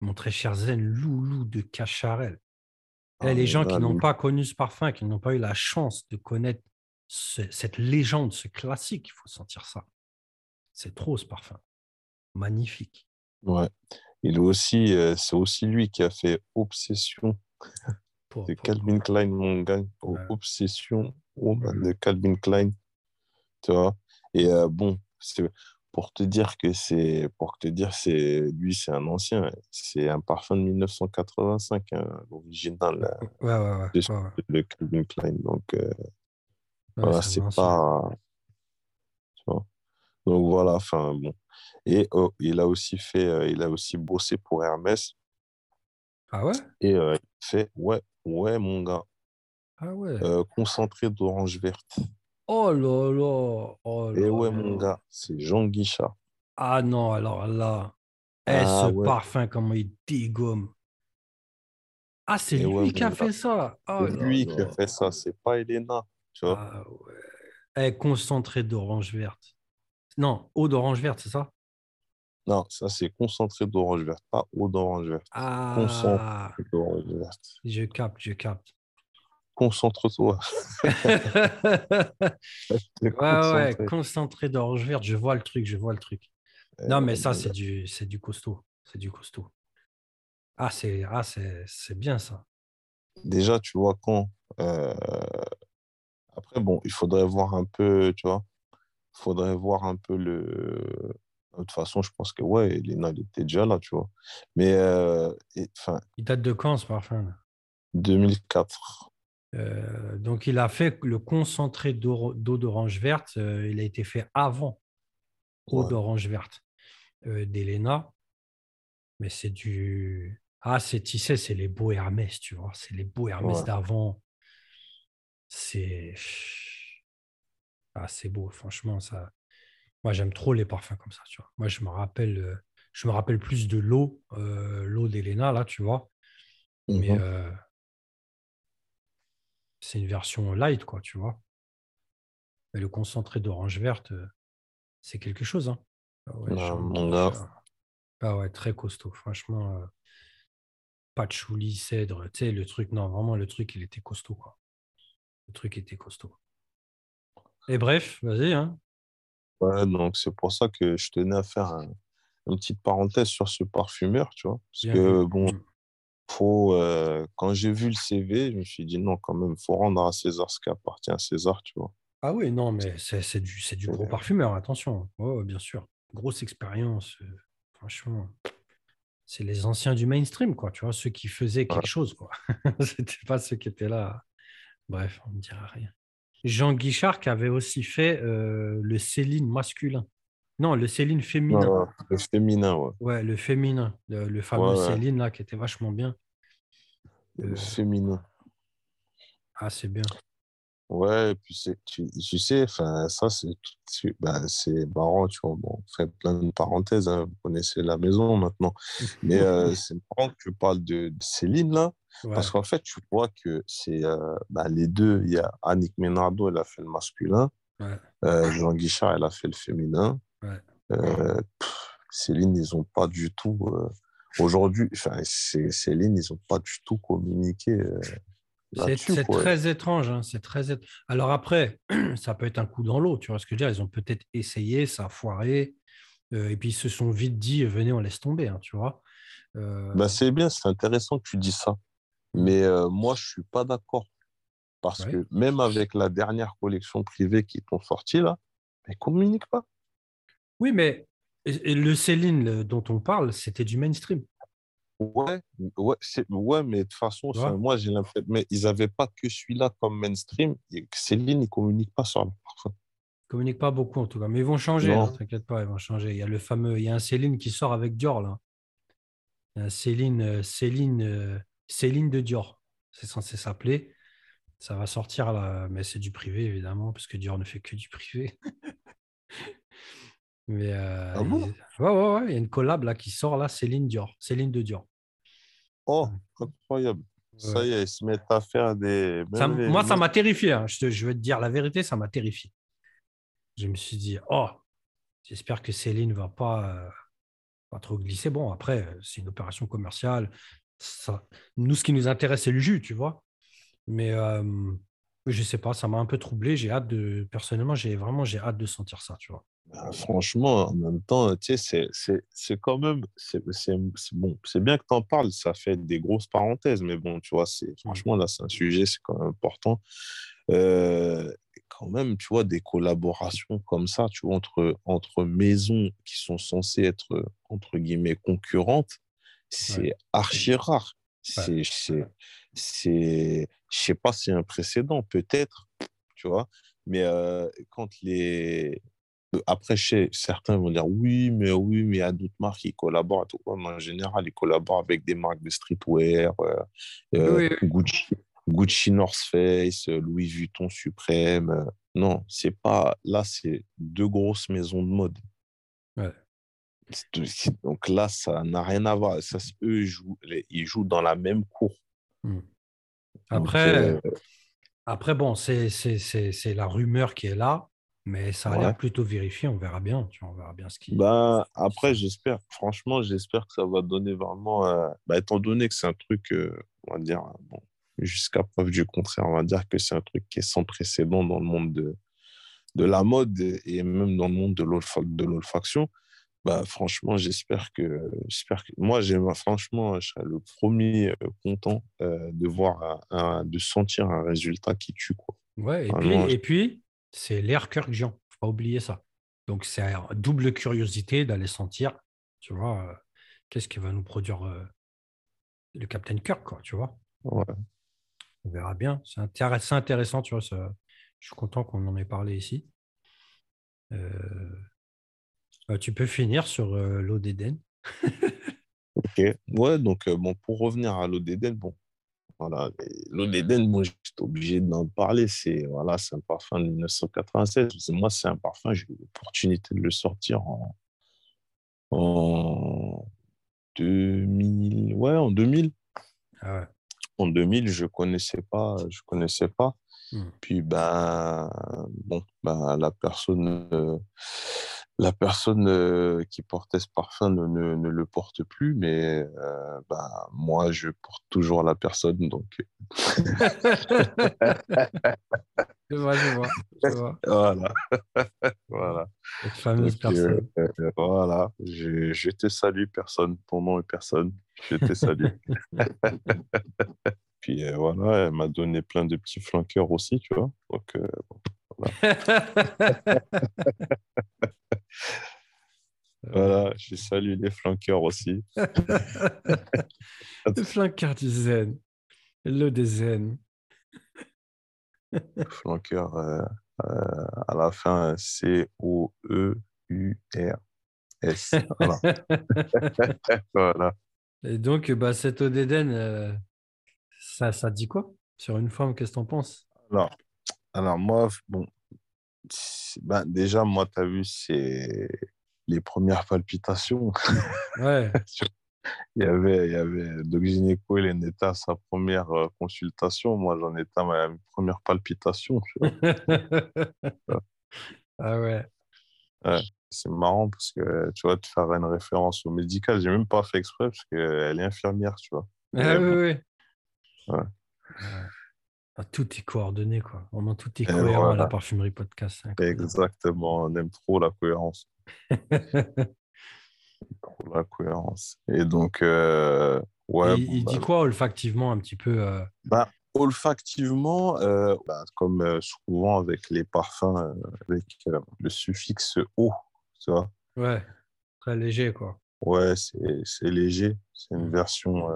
Mon très cher Zen, Loulou de Cacharel. Ah, Eh, les mais gens là, qui n'ont pas connu ce parfum, qui n'ont pas eu la chance de connaître ce- cette légende, ce classique, il faut sentir ça. C'est trop ce parfum. Magnifique. Ouais. Il aussi, euh, c'est aussi lui qui a fait Obsession Pour- de pour- Calvin Klein, mon gars. Oh. Obsession Woman Mhm. de Calvin Klein. Tu vois. Et euh, bon, pour te dire que c'est, pour te dire, c'est, lui, c'est un ancien. C'est un parfum de 1985, hein, l'original là, Ouais, ouais, ouais. de, de Calvin Klein. Donc, euh, voilà, c'est pas. Donc voilà, enfin bon. Et oh, il a aussi fait, euh, il a aussi bossé pour Hermès. Ah ouais? Et euh, il fait, ouais, ouais, mon gars, Ah ouais. euh, concentré d'orange verte. Oh là là. Oh Et ouais, mon gars, c'est Jean Guichard. Ah non, alors là. Eh, Ah ce ouais. parfum, comment il dégomme. Ah, c'est lui ouais, qui a fait ça. Oh C'est lui là. qui a fait ça, c'est pas Elena. Tu vois? Ah ouais. Eh, concentré d'orange verte. Non, eau d'orange verte, c'est ça? Non, ça c'est concentré d'orange verte, pas eau d'orange verte. Ah, Concentré d'orange verte. je capte, je capte. Concentre-toi. <laughs> Ouais, ouais, Concentré. d'orange verte, je vois le truc, je vois le truc. Non, mais ça, c'est du, c'est du costaud. C'est du costaud. Ah, c'est ah, c'est c'est bien ça. Déjà, tu vois, quand. euh, Après, bon, il faudrait voir un peu, tu vois. Il faudrait voir un peu le. De toute façon, je pense que, ouais, Elena, elle était déjà là, tu vois. Mais, euh, et- Il date de quand ce parfum là 2004. Euh, donc, il a fait le concentré d'eau d'orange verte. euh, il a été fait avant eau Ouais. d'orange verte euh, d'Elena. Mais c'est du. Ah, c'est tissé, c'est les beaux Hermès, tu vois. C'est les beaux Hermès Ouais. d'avant. C'est. Ah, c'est beau, franchement. ça. Moi, j'aime trop les parfums comme ça, tu vois. Moi, je me rappelle, euh, je me rappelle plus de l'eau, euh, l'eau d'Elena, là, tu vois. Mais Mhm. euh, c'est une version light, quoi, tu vois. Mais le concentré d'orange verte, c'est quelque chose. Hein. Ah ouais, Ah, Jean mon gars. Guichard. Ah ouais, très costaud. Franchement, euh, patchouli, cèdre, tu sais, le truc, non, vraiment, le truc, il était costaud, quoi. Le truc était costaud. Et bref, vas-y, hein. Ouais, donc c'est pour ça que je tenais à faire un- une petite parenthèse sur ce parfumeur, tu vois. Parce Bien que, vu. bon, Mm. faut, euh, quand j'ai vu le CV, je me suis dit non, quand même, faut rendre à César ce qui appartient à César, tu vois. Ah oui, non, mais c'est c'est du, c'est du gros parfumeur, attention. Ouais, bien sûr. Grosse expérience. euh, franchement, c'est les anciens du mainstream, quoi. Tu vois, ceux qui faisaient quelque Ouais. chose, quoi. <laughs> C'était pas ceux qui étaient là. Bref, on ne dira rien. Jean Guichard qui avait aussi fait euh, le Céline masculin. Non, le Céline féminin. Ouais, le féminin, ouais. Ouais, le féminin. Le, le fameux Ouais, ouais. Céline, là, qui était vachement bien. Le Euh. féminin. Ah, c'est bien. Ouais, et puis c'est, tu, tu sais, enfin, ça, c'est, c'est- ben, c'est marrant, tu vois. Bon, on fait plein de parenthèses, hein, vous connaissez la maison maintenant. Mais <laughs> euh, c'est marrant que tu parles de, de Céline, là, Ouais. parce qu'en fait, tu vois que c'est euh, ben, les deux. Il y a Annick Ménardo, elle a fait le masculin. Ouais. Euh, Jean Guichard, elle a fait le féminin. Ouais. Euh, pff, Céline, ils n'ont pas du tout. Aujourd'hui, Céline, ils n'ont pas du tout communiqué. C'est très étrange. hein, C'est très. ét- Alors après, <clears throat> ça peut être un coup dans l'eau. Tu vois ce que je veux dire Ils ont peut-être essayé, ça a foiré, euh, et puis ils se sont vite dit venez, on laisse tomber. hein, tu vois Euh, Bah, c'est bien, c'est intéressant que tu dis ça. Mais euh, moi, je suis pas d'accord. Parce Ouais. que même avec la dernière collection privée qui t'ont sorti là, ils communiquent pas. Oui, mais et- et le Céline dont on parle, c'était du mainstream. Ouais, ouais, ouais, mais de toute façon, moi, j'ai l'impression, mais ils n'avaient pas que celui-là comme mainstream. Et Céline, ils communiquent pas sur parfum. Ils communiquent pas beaucoup en tout cas, mais ils vont changer. Hein, T'inquiète pas, ils vont changer. Il y a le fameux, il y a un Céline qui sort avec Dior là. Il y a un Céline, euh, Céline, euh, Céline de Dior. C'est censé s'appeler. Ça va sortir là, mais c'est du privé évidemment, parce que Dior ne fait que du privé. <laughs> mais euh, Ah bon? il... Ouais, ouais, ouais, il y a une collab là qui sort là, Céline Dior, Céline de Dior. Oh, incroyable. Ça y est, ils se mettent à faire des. Ça les- moi, ça m'a terrifié. hein. Je, te- je vais te dire la vérité, ça m'a terrifié. Je me suis dit, oh, j'espère que Céline va pas, euh, pas trop glisser. Bon, après, euh, c'est une opération commerciale. Ça, nous, ce qui nous intéresse, c'est le jus, tu vois. Mais euh, je sais pas, ça m'a un peu troublé. J'ai hâte de, personnellement, j'ai vraiment, j'ai hâte de sentir ça, tu vois. Ah, Franchement, en même temps, tu sais, c'est- c'est c'est quand même. C'est c'est- c'est bon. C'est bien que tu en parles, ça fait des grosses parenthèses, mais bon, tu vois, c'est franchement, là, c'est un sujet, c'est quand même important. Euh, quand même, tu vois, des collaborations comme ça, tu vois, entre, entre maisons qui sont censées être, entre guillemets, concurrentes, c'est Ouais. archi rare. C'est, c'est, c'est, je sais pas si c'est un précédent, peut-être, tu vois, mais euh, quand les. Après, je sais, certains vont dire oui, mais oui, mais il y a d'autres marques qui collaborent. Tout. En général, ils collaborent avec des marques de streetwear, euh, euh, Oui. Gucci, Gucci North Face, euh, Louis Vuitton Suprême. euh, Non, c'est pas. Là, c'est deux grosses maisons de mode. Ouais. Donc là, ça n'a rien à voir. Ça, eux, ils jouent, ils jouent dans la même cour. Donc, Après, euh, après bon, c'est c'est- c'est- c'est la rumeur qui est là, mais ça a Ouais. l'air plutôt vérifié. On verra bien, tu vois, on verra bien ce qui. Ben, après, j'espère, franchement, j'espère que ça va donner vraiment, euh, bah, étant donné que c'est un truc, euh, on va dire, bon, jusqu'à preuve du contraire, on va dire que c'est un truc qui est sans précédent dans le monde de, de la mode et même dans le monde de l'olfa- de l'olfaction. Bah, franchement, j'espère que, j'espère que, moi, j'aime, franchement, je serais le premier euh, content euh, de voir, un- un- de sentir un résultat qui tue, quoi. Ouais, puis, et puis c'est l'air Jean. faut pas oublier ça. Donc, c'est un double curiosité d'aller sentir, tu vois, euh, qu'est-ce qui va nous produire euh, le Captain Kirk, quoi, tu vois. Ouais. On verra bien. C'est intéress- c'est intéressant, tu vois. ça- Je suis content qu'on en ait parlé ici. Euh, euh, tu peux finir sur l'eau d'Éden. Ok. Ouais, donc, bon, pour revenir à l'eau d'Éden, bon, voilà, l'eau d'Éden, moi, j'étais obligé d'en parler. C'est voilà, c'est un parfum de 1996. C'est- Moi, c'est un parfum, j'ai eu l'opportunité de le sortir en, en 2000. Ouais, en 2000. Ah ouais. En 2000, je connaissais pas, je connaissais pas. Hmm. Puis, ben, bon, ben, la personne, euh, la personne euh, qui portait ce parfum ne, ne, ne le porte plus, mais euh, ben, moi, je porte toujours la personne. Donc, <laughs> Je vois, je vois. Je vois. <laughs> voilà. <laughs> voilà. Cette fameuse Donc, euh, personne. euh, voilà. Je, je te salue, personne. Ton nom est personne. Je te salue. Puis euh, voilà, elle m'a donné plein de petits flanqueurs aussi, tu vois. Donc, euh, <laughs> voilà, je salue les flanqueurs aussi. <laughs> Le flanqueur du zen. L'eau des zen. Flanqueur euh, euh, à la fin, C-O-E-U-R-S. Voilà. <laughs> voilà. Et donc, bah, cette eau d'Éden, euh, ça, ça dit quoi? Sur une femme, qu'est-ce que t'en penses? Alors, alors moi, bon, ben, déjà, moi, tu as vu, c'est les premières palpitations. Ouais. <laughs> Il y avait, il y avait Doc Gynéco, il en était à sa première euh, consultation. Moi, j'en étais à ma première palpitation. tu <laughs> ah ouais. C'est marrant parce que, tu vois, de faire une référence au médical, j'ai même pas fait exprès parce qu'elle est infirmière, tu vois. Ah oui, oui. Ouais. Ah, tout est coordonné, quoi. Vraiment, tout est Et cohérent à voilà. la parfumerie podcast. Exactement, on aime trop la cohérence. <laughs> Trop la cohérence. Et donc, euh, ouais, Et bon, il bah, dit quoi olfactivement un petit peu euh, bah, olfactivement, euh, bah, comme euh, souvent avec les parfums, avec le suffixe O, tu vois? Ouais, très léger, quoi. Ouais, c'est léger. C'est une Mm. version,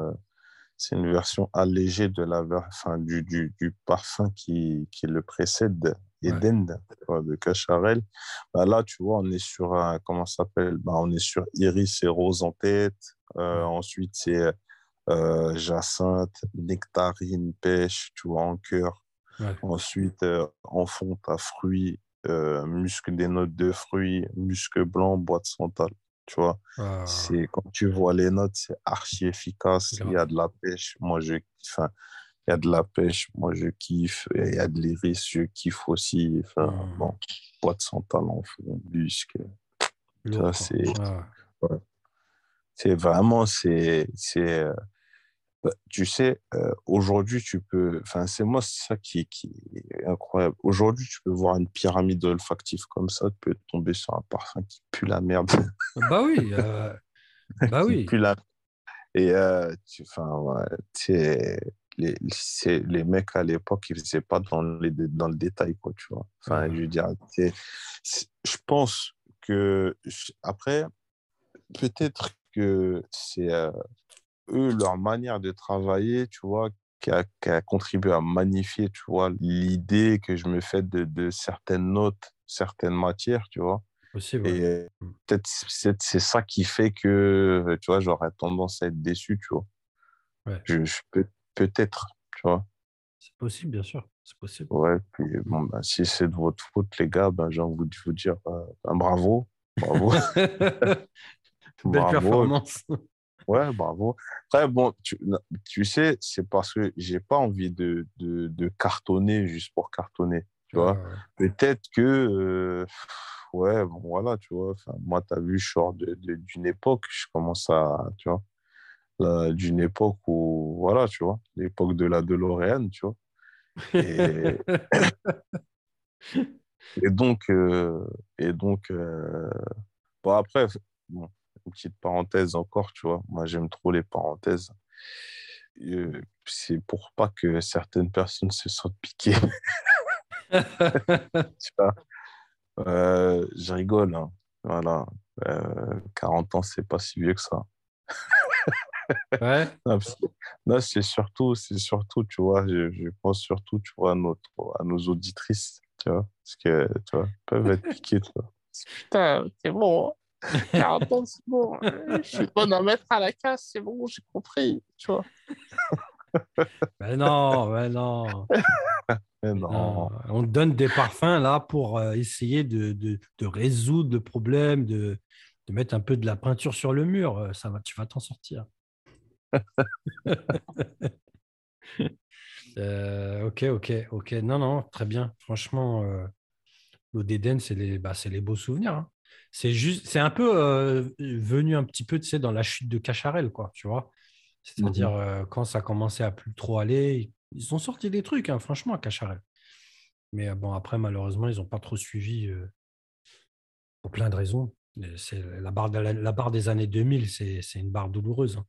c'est une version allégée de la enfin, du, du, du parfum qui, qui le précède, Eden, de Cacharel. Bah, là, tu vois, on est sur un, comment s'appelle? Bah, On est sur Iris et Rose en tête. Euh. Ensuite, c'est euh, jacinthe, nectarine, pêche, tu vois, en cœur. Ouais. Ensuite, euh, en fond, as fruits, euh, muscle des notes de fruits, muscle blanc, boîte centrale. Tu vois, Ah, c'est quand tu vois les notes, c'est archi efficace. Il y a de la pêche, moi je enfin, il y a de la pêche, moi je kiffe. Et Il y a de l'iris, je kiffe aussi. Enfin, Hmm. bon, boîte centrale en fond, lourd, quoi. c'est- Ah, C'est vraiment, c'est, c'est, euh, bah, tu sais, euh, aujourd'hui, tu peux, enfin, c'est moi, c'est ça qui, qui est incroyable. Aujourd'hui, tu peux voir une pyramide olfactive comme ça, tu peux tomber sur un parfum qui pue la merde. Bah oui, <laughs> euh, bah qui oui. pue la... Et, euh, tu, enfin, ouais, les, les mecs à l'époque, ils faisaient pas dans, les, dans le détail, quoi, tu vois. Enfin, je veux dire, je pense que, après, peut-être que c'est eux, leur manière de travailler, tu vois, qui a, qui a contribué à magnifier, tu vois, l'idée que je me fais de, de certaines notes, certaines matières, tu vois. Possible. ouais. Et euh, Mm. peut-être c'est c'est ça qui fait que, tu vois, j'aurais tendance à être déçu, tu vois. Ouais. Je, je peux, peut-être, tu vois. C'est possible, bien sûr. C'est possible. Ouais, puis bon, ben, si c'est de votre faute, les gars, ben, j'ai envie de vous dire euh, ben, bravo. Bravo. <laughs> Belle bravo. performance. Ouais, bravo. Après, bon, tu, tu sais, c'est parce que j'ai pas envie de, de, de cartonner juste pour cartonner, tu vois. Ouais. Peut-être que, euh, ouais, bon, voilà, tu vois. Moi, tu as vu, je sors de- de- d'une époque, je commence à, tu vois, là, d'une époque où, voilà, tu vois, l'époque de la DeLorean, tu vois. Et, <laughs> et donc, euh, et donc euh, bon, après, bon, petite parenthèse encore, tu vois. Moi, j'aime trop les parenthèses. Euh, c'est pour pas que certaines personnes se sentent piquées, <laughs> tu vois. Euh, je rigole, hein. Voilà. Euh, 40 ans, c'est pas si vieux que ça. Ouais. <laughs> Non, c'est surtout, c'est surtout, tu vois, je, je pense surtout, tu vois, à, notre, à nos auditrices, tu vois, parce que, tu vois, elles peuvent être piquées, tu vois. Putain, c'est bon. Hein. 40 ans, c'est bon. Je suis bonne à mettre à la casse, c'est bon, j'ai compris. Tu vois. Mais <laughs> non, mais non. Mais non. On te donne des parfums là pour euh, essayer de, de- de résoudre le problème, de, de mettre un peu de la peinture sur le mur. Euh, Ça va, tu vas t'en sortir. <laughs> Euh, ok, ok, ok. Non, non, très bien. Franchement, euh, l'eau d'Éden, c'est les, bah, c'est les beaux souvenirs. hein. C'est juste, c'est un peu euh, venu un petit peu, tu sais, dans la chute de Cacharel, quoi, tu vois. C'est-à-dire euh, quand ça commençait à plus trop aller, ils ont sorti des trucs, hein, franchement, à Cacharel. Mais euh, bon, après, malheureusement, ils n'ont pas trop suivi euh, pour plein de raisons. C'est la barre, de la, la barre des années 2000, c'est c'est une barre douloureuse. hein.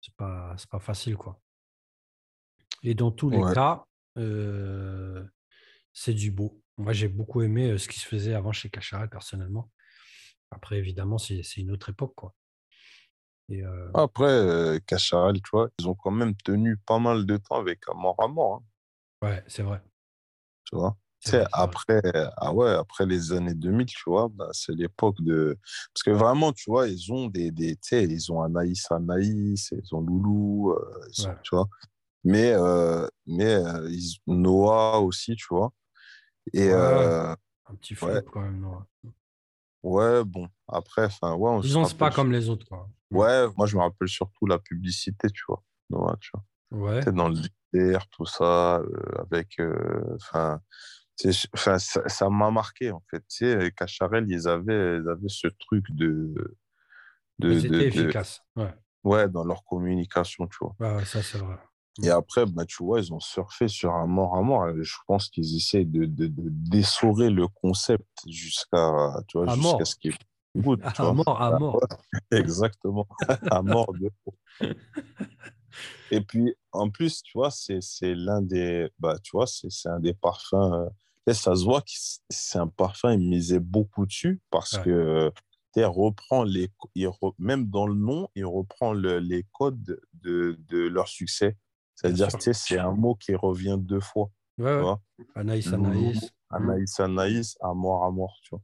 C'est pas, c'est pas facile, quoi. Et dans tous les Ouais. cas, euh, c'est du beau. Moi, j'ai beaucoup aimé ce qui se faisait avant chez Cacharel, personnellement. Après, évidemment, c'est une autre époque, quoi. Et, euh, Après, Cacharel, tu vois, ils ont quand même tenu pas mal de temps avec un mort à mort, hein, ouais, c'est vrai. tu vois? Tu C'est sais, après, ah ouais, après les années 2000, tu vois, bah, c'est l'époque de... Parce que vraiment, tu vois, ils ont des... des tu sais, ils ont Anaïs, Anaïs, ils ont Loulou, euh, ils sont- Ouais. tu vois. Mais, euh, mais ils- Noah aussi, tu vois. Et Ouais. euh, Un petit flop ouais. quand même. non. ouais, bon, après, enfin, ouais, on se Disons, c'est pas comme les autres, quoi. Ouais, moi je me rappelle surtout la publicité, tu vois. Ouais, tu vois. Ouais. Dans le désert, tout ça, euh, avec. euh, Enfin, enfin, ça m'a marqué, en fait. Tu sais, Cacharel, ils avaient, ils avaient ce truc de. de, Ils étaient de- efficaces. Ouais. ouais, dans leur communication, tu vois. Ouais, ouais, ça, c'est vrai. Et après, bah, tu vois, ils ont surfé sur un mort à mort. Et Je pense qu'ils essaient de, de, de d'essorer le concept jusqu'à, tu vois, À jusqu'à mort. ce qu'il goûte, <laughs> tu À vois. mort, à mort. <laughs> Exactement, à mort de <laughs> Et puis, en plus, tu vois, c'est, c'est l'un des, bah, tu vois, c'est, c'est un des parfums, euh, tu sais, ça se voit que c'est un parfum, il misait beaucoup dessus parce Ouais. que, sais, reprend les, il re- même dans le nom, il reprend le- les codes de, de leur succès. C'est-à-dire, tu sais, c'est un mot qui revient deux fois, Ouais, tu ouais. vois. Anaïs, Anaïs. Anaïs, Anaïs, à mort, à mort, tu vois.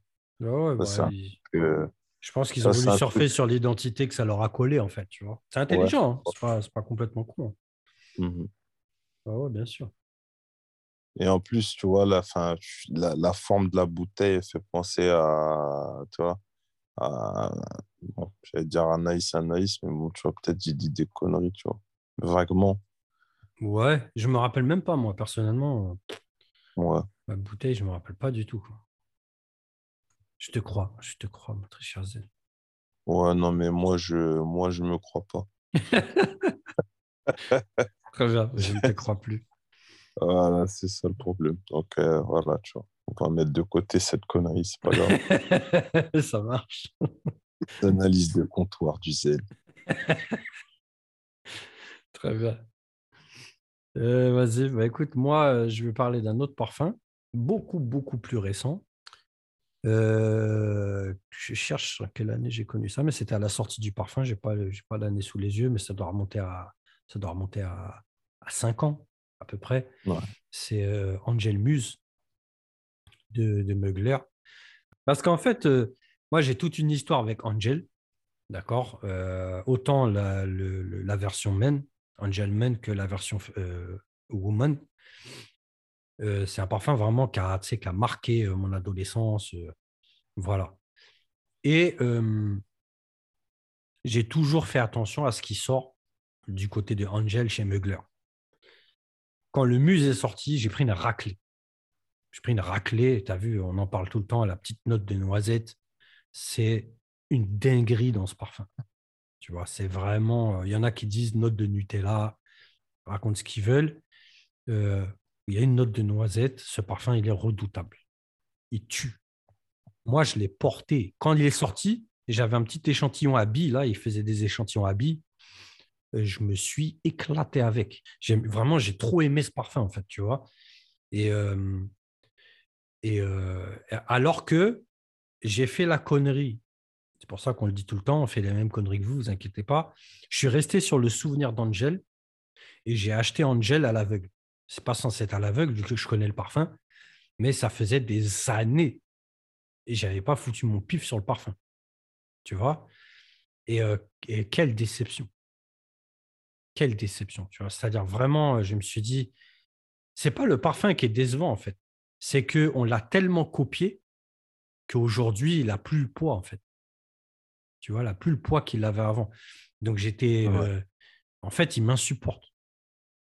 Ouais, ouais, Ça, bah, Je pense qu'ils ont voulu surfer truc. sur l'identité que ça leur a collé, en fait, tu vois. C'est intelligent, hein. c'est pas, pas complètement con. Ah ouais, bien sûr. Et en plus, tu vois, la, fin, la, la forme de la bouteille fait penser à, tu vois, à, bon, j'allais dire Anaïs, Anaïs, mais bon, tu vois, peut-être j'ai dit des conneries, tu vois. Vaguement, Ouais, je me rappelle même pas, moi, personnellement. ouais. Ma bouteille, je me rappelle pas du tout. quoi. Je te crois, je te crois, mon très cher Zen. Ouais, non, mais moi, je, moi, je me crois pas. <laughs> <laughs> Très bien, je ne te crois plus. Voilà, c'est ça le problème. Donc, euh, voilà, tu vois. On va mettre de côté cette connerie, c'est pas grave. <laughs> ça marche. L'analyse de comptoir du zèle. Très bien. Euh, Vas-y, bah, écoute, moi, euh, je vais parler d'un autre parfum, beaucoup, beaucoup plus récent. Euh, je cherche sur quelle année j'ai connu ça, mais c'était à la sortie du parfum. Je n'ai pas, pas l'année sous les yeux, mais ça doit remonter à, ça doit remonter à, à 5 ans, à peu près. Ouais. C'est euh, Angel Muse de, de Mugler. Parce qu'en fait, euh, moi, j'ai toute une histoire avec Angel. D'accord Autant la, le- la version Men, Angel Men, que la version euh, Woman. Euh, c'est un parfum vraiment qui a, qui a marqué euh, mon adolescence. voilà. Et j'ai toujours fait attention à ce qui sort du côté de Angel chez Mugler. Quand le Muse est sorti, j'ai pris une raclée. J'ai pris une raclée, tu as vu, on en parle tout le temps, la petite note de noisette. C'est une dinguerie dans ce parfum. Tu vois, c'est vraiment. euh, Il y en a qui disent note de Nutella, racontent ce qu'ils veulent. Euh, il y a une note de noisette. Ce parfum, il est redoutable. Il tue. Moi, je l'ai porté. Quand il est sorti, j'avais un petit échantillon à billes. Là, il faisait des échantillons à billes. Euh, Je me suis éclaté avec. Vraiment, j'ai trop aimé ce parfum, en fait, tu vois. Et, et alors que j'ai fait la connerie c'est pour ça qu'on le dit tout le temps, on fait les mêmes conneries que vous, vous inquiétez pas. Je suis resté sur le souvenir d'Angel et j'ai acheté Angel à l'aveugle. C'est pas censé être à l'aveugle, vu que je connais le parfum, mais ça faisait des années et j'avais pas foutu mon pif sur le parfum. Tu vois? Et, euh, et quelle déception. Quelle déception, tu vois. C'est-à-dire vraiment, euh, je me suis dit, c'est pas le parfum qui est décevant en fait. C'est que on l'a tellement copié qu'aujourd'hui, il a plus le poids en fait tu vois, là, plus le poids qu'il avait avant. Donc j'étais, Ouais. euh, en fait, il m'insupporte.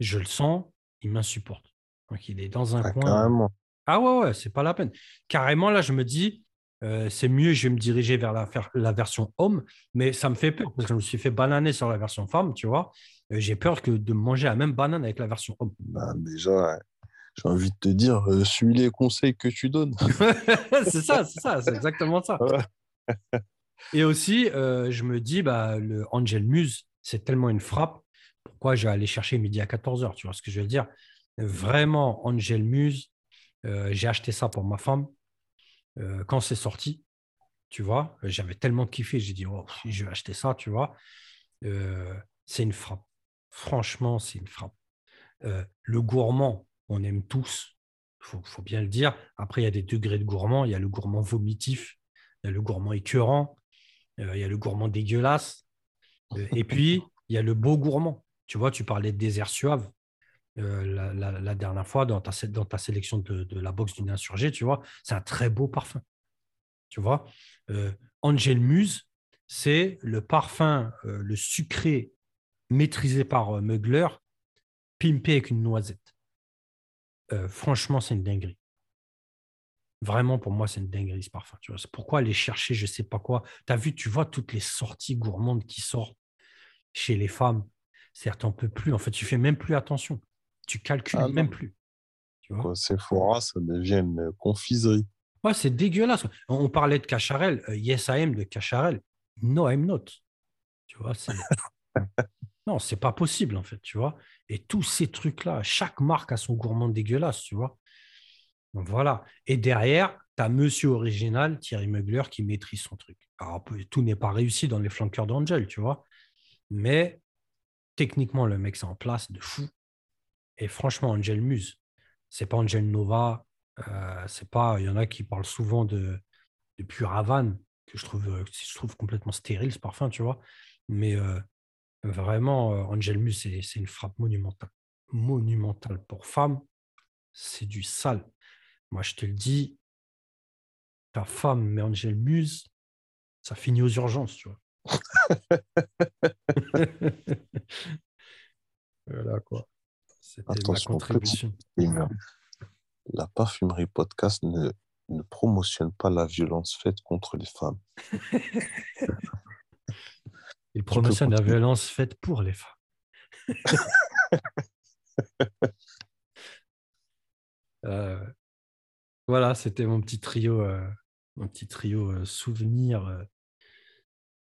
Je le sens, il m'insupporte. Donc il est dans un Ah, coin. carrément. Ah ouais, ouais, c'est pas la peine. Carrément, là, je me dis, euh, c'est mieux, je vais me diriger vers la, version homme, mais ça me fait peur parce que je me suis fait bananer sur la version femme, tu vois. Euh, J'ai peur que de manger la même banane avec la version homme. Bah, déjà, j'ai envie de te dire, euh, suis les conseils que tu donnes. <laughs> c'est ça, c'est ça, c'est exactement ça. <laughs> Ouais. Et aussi, euh, je me dis, bah, le Angel Muse, c'est tellement une frappe. Pourquoi je vais aller chercher midi à 14h Tu vois ce que je veux dire? Vraiment, Angel Muse, euh, j'ai acheté ça pour ma femme euh, quand c'est sorti. Tu vois, j'avais tellement kiffé, j'ai dit, oh, je vais acheter ça, tu vois? C'est une frappe. Franchement, c'est une frappe. Le gourmand, on aime tous, il faut, faut bien le dire. Après, il y a des degrés de gourmand. Il y a le gourmand vomitif, il y a le gourmand écœurant, il y a le gourmand dégueulasse. Euh, et puis, il y a le beau gourmand. Tu vois, tu parlais de désert suave euh, la, dernière fois dans ta, sélection de, la box d'une insurgée, tu vois. C'est un très beau parfum. Tu vois, Euh, Angel Muse, c'est le parfum, euh, le sucré maîtrisé par euh, Mugler, pimpé avec une noisette. Euh, franchement, c'est une dinguerie. Vraiment, pour moi, c'est une dinguerie ce parfum. Tu vois, c'est pourquoi aller chercher, je sais pas quoi. Tu as vu, tu vois toutes les sorties gourmandes qui sortent chez les femmes. Certes, on peut plus. En fait, tu fais même plus attention. Tu calcules Ah même plus. Tu vois? Sephora, ça devient une confiserie. Ouais, c'est dégueulasse. On on parlait de Cacharel. euh, yes, I am de Cacharel. No, I'm not. Tu vois, c'est. <laughs> non, c'est pas possible, en fait, tu vois. Et tous ces trucs-là, chaque marque a son gourmand dégueulasse, tu vois. Voilà. Et derrière, tu as Monsieur Original, Thierry Mugler, qui maîtrise son truc. Alors, tout n'est pas réussi dans les flanqueurs d'Angel, tu vois. Mais techniquement, le mec, c'est en place de fou. Et franchement, Angel Muse, c'est pas Angel Nova. euh, c'est pas. Il y en a qui parlent souvent de, de Pure Havane. que je trouve, euh, je trouve complètement stérile, ce parfum, tu vois. Mais euh, vraiment, euh, Angel Muse, c'est c'est une frappe monumentale. Monumentale pour femme, c'est du sale. Moi, je te le dis, ta femme, mais Angel Muse, ça finit aux urgences, tu vois. <laughs> voilà quoi. C'était ma Attention, contribution. La parfumerie podcast ne, ne promotionne pas la violence faite contre les femmes. <laughs> Il promotionne la violence faite pour les femmes. <laughs> Euh, voilà, c'était mon petit trio, euh, mon petit trio euh, souvenir, euh,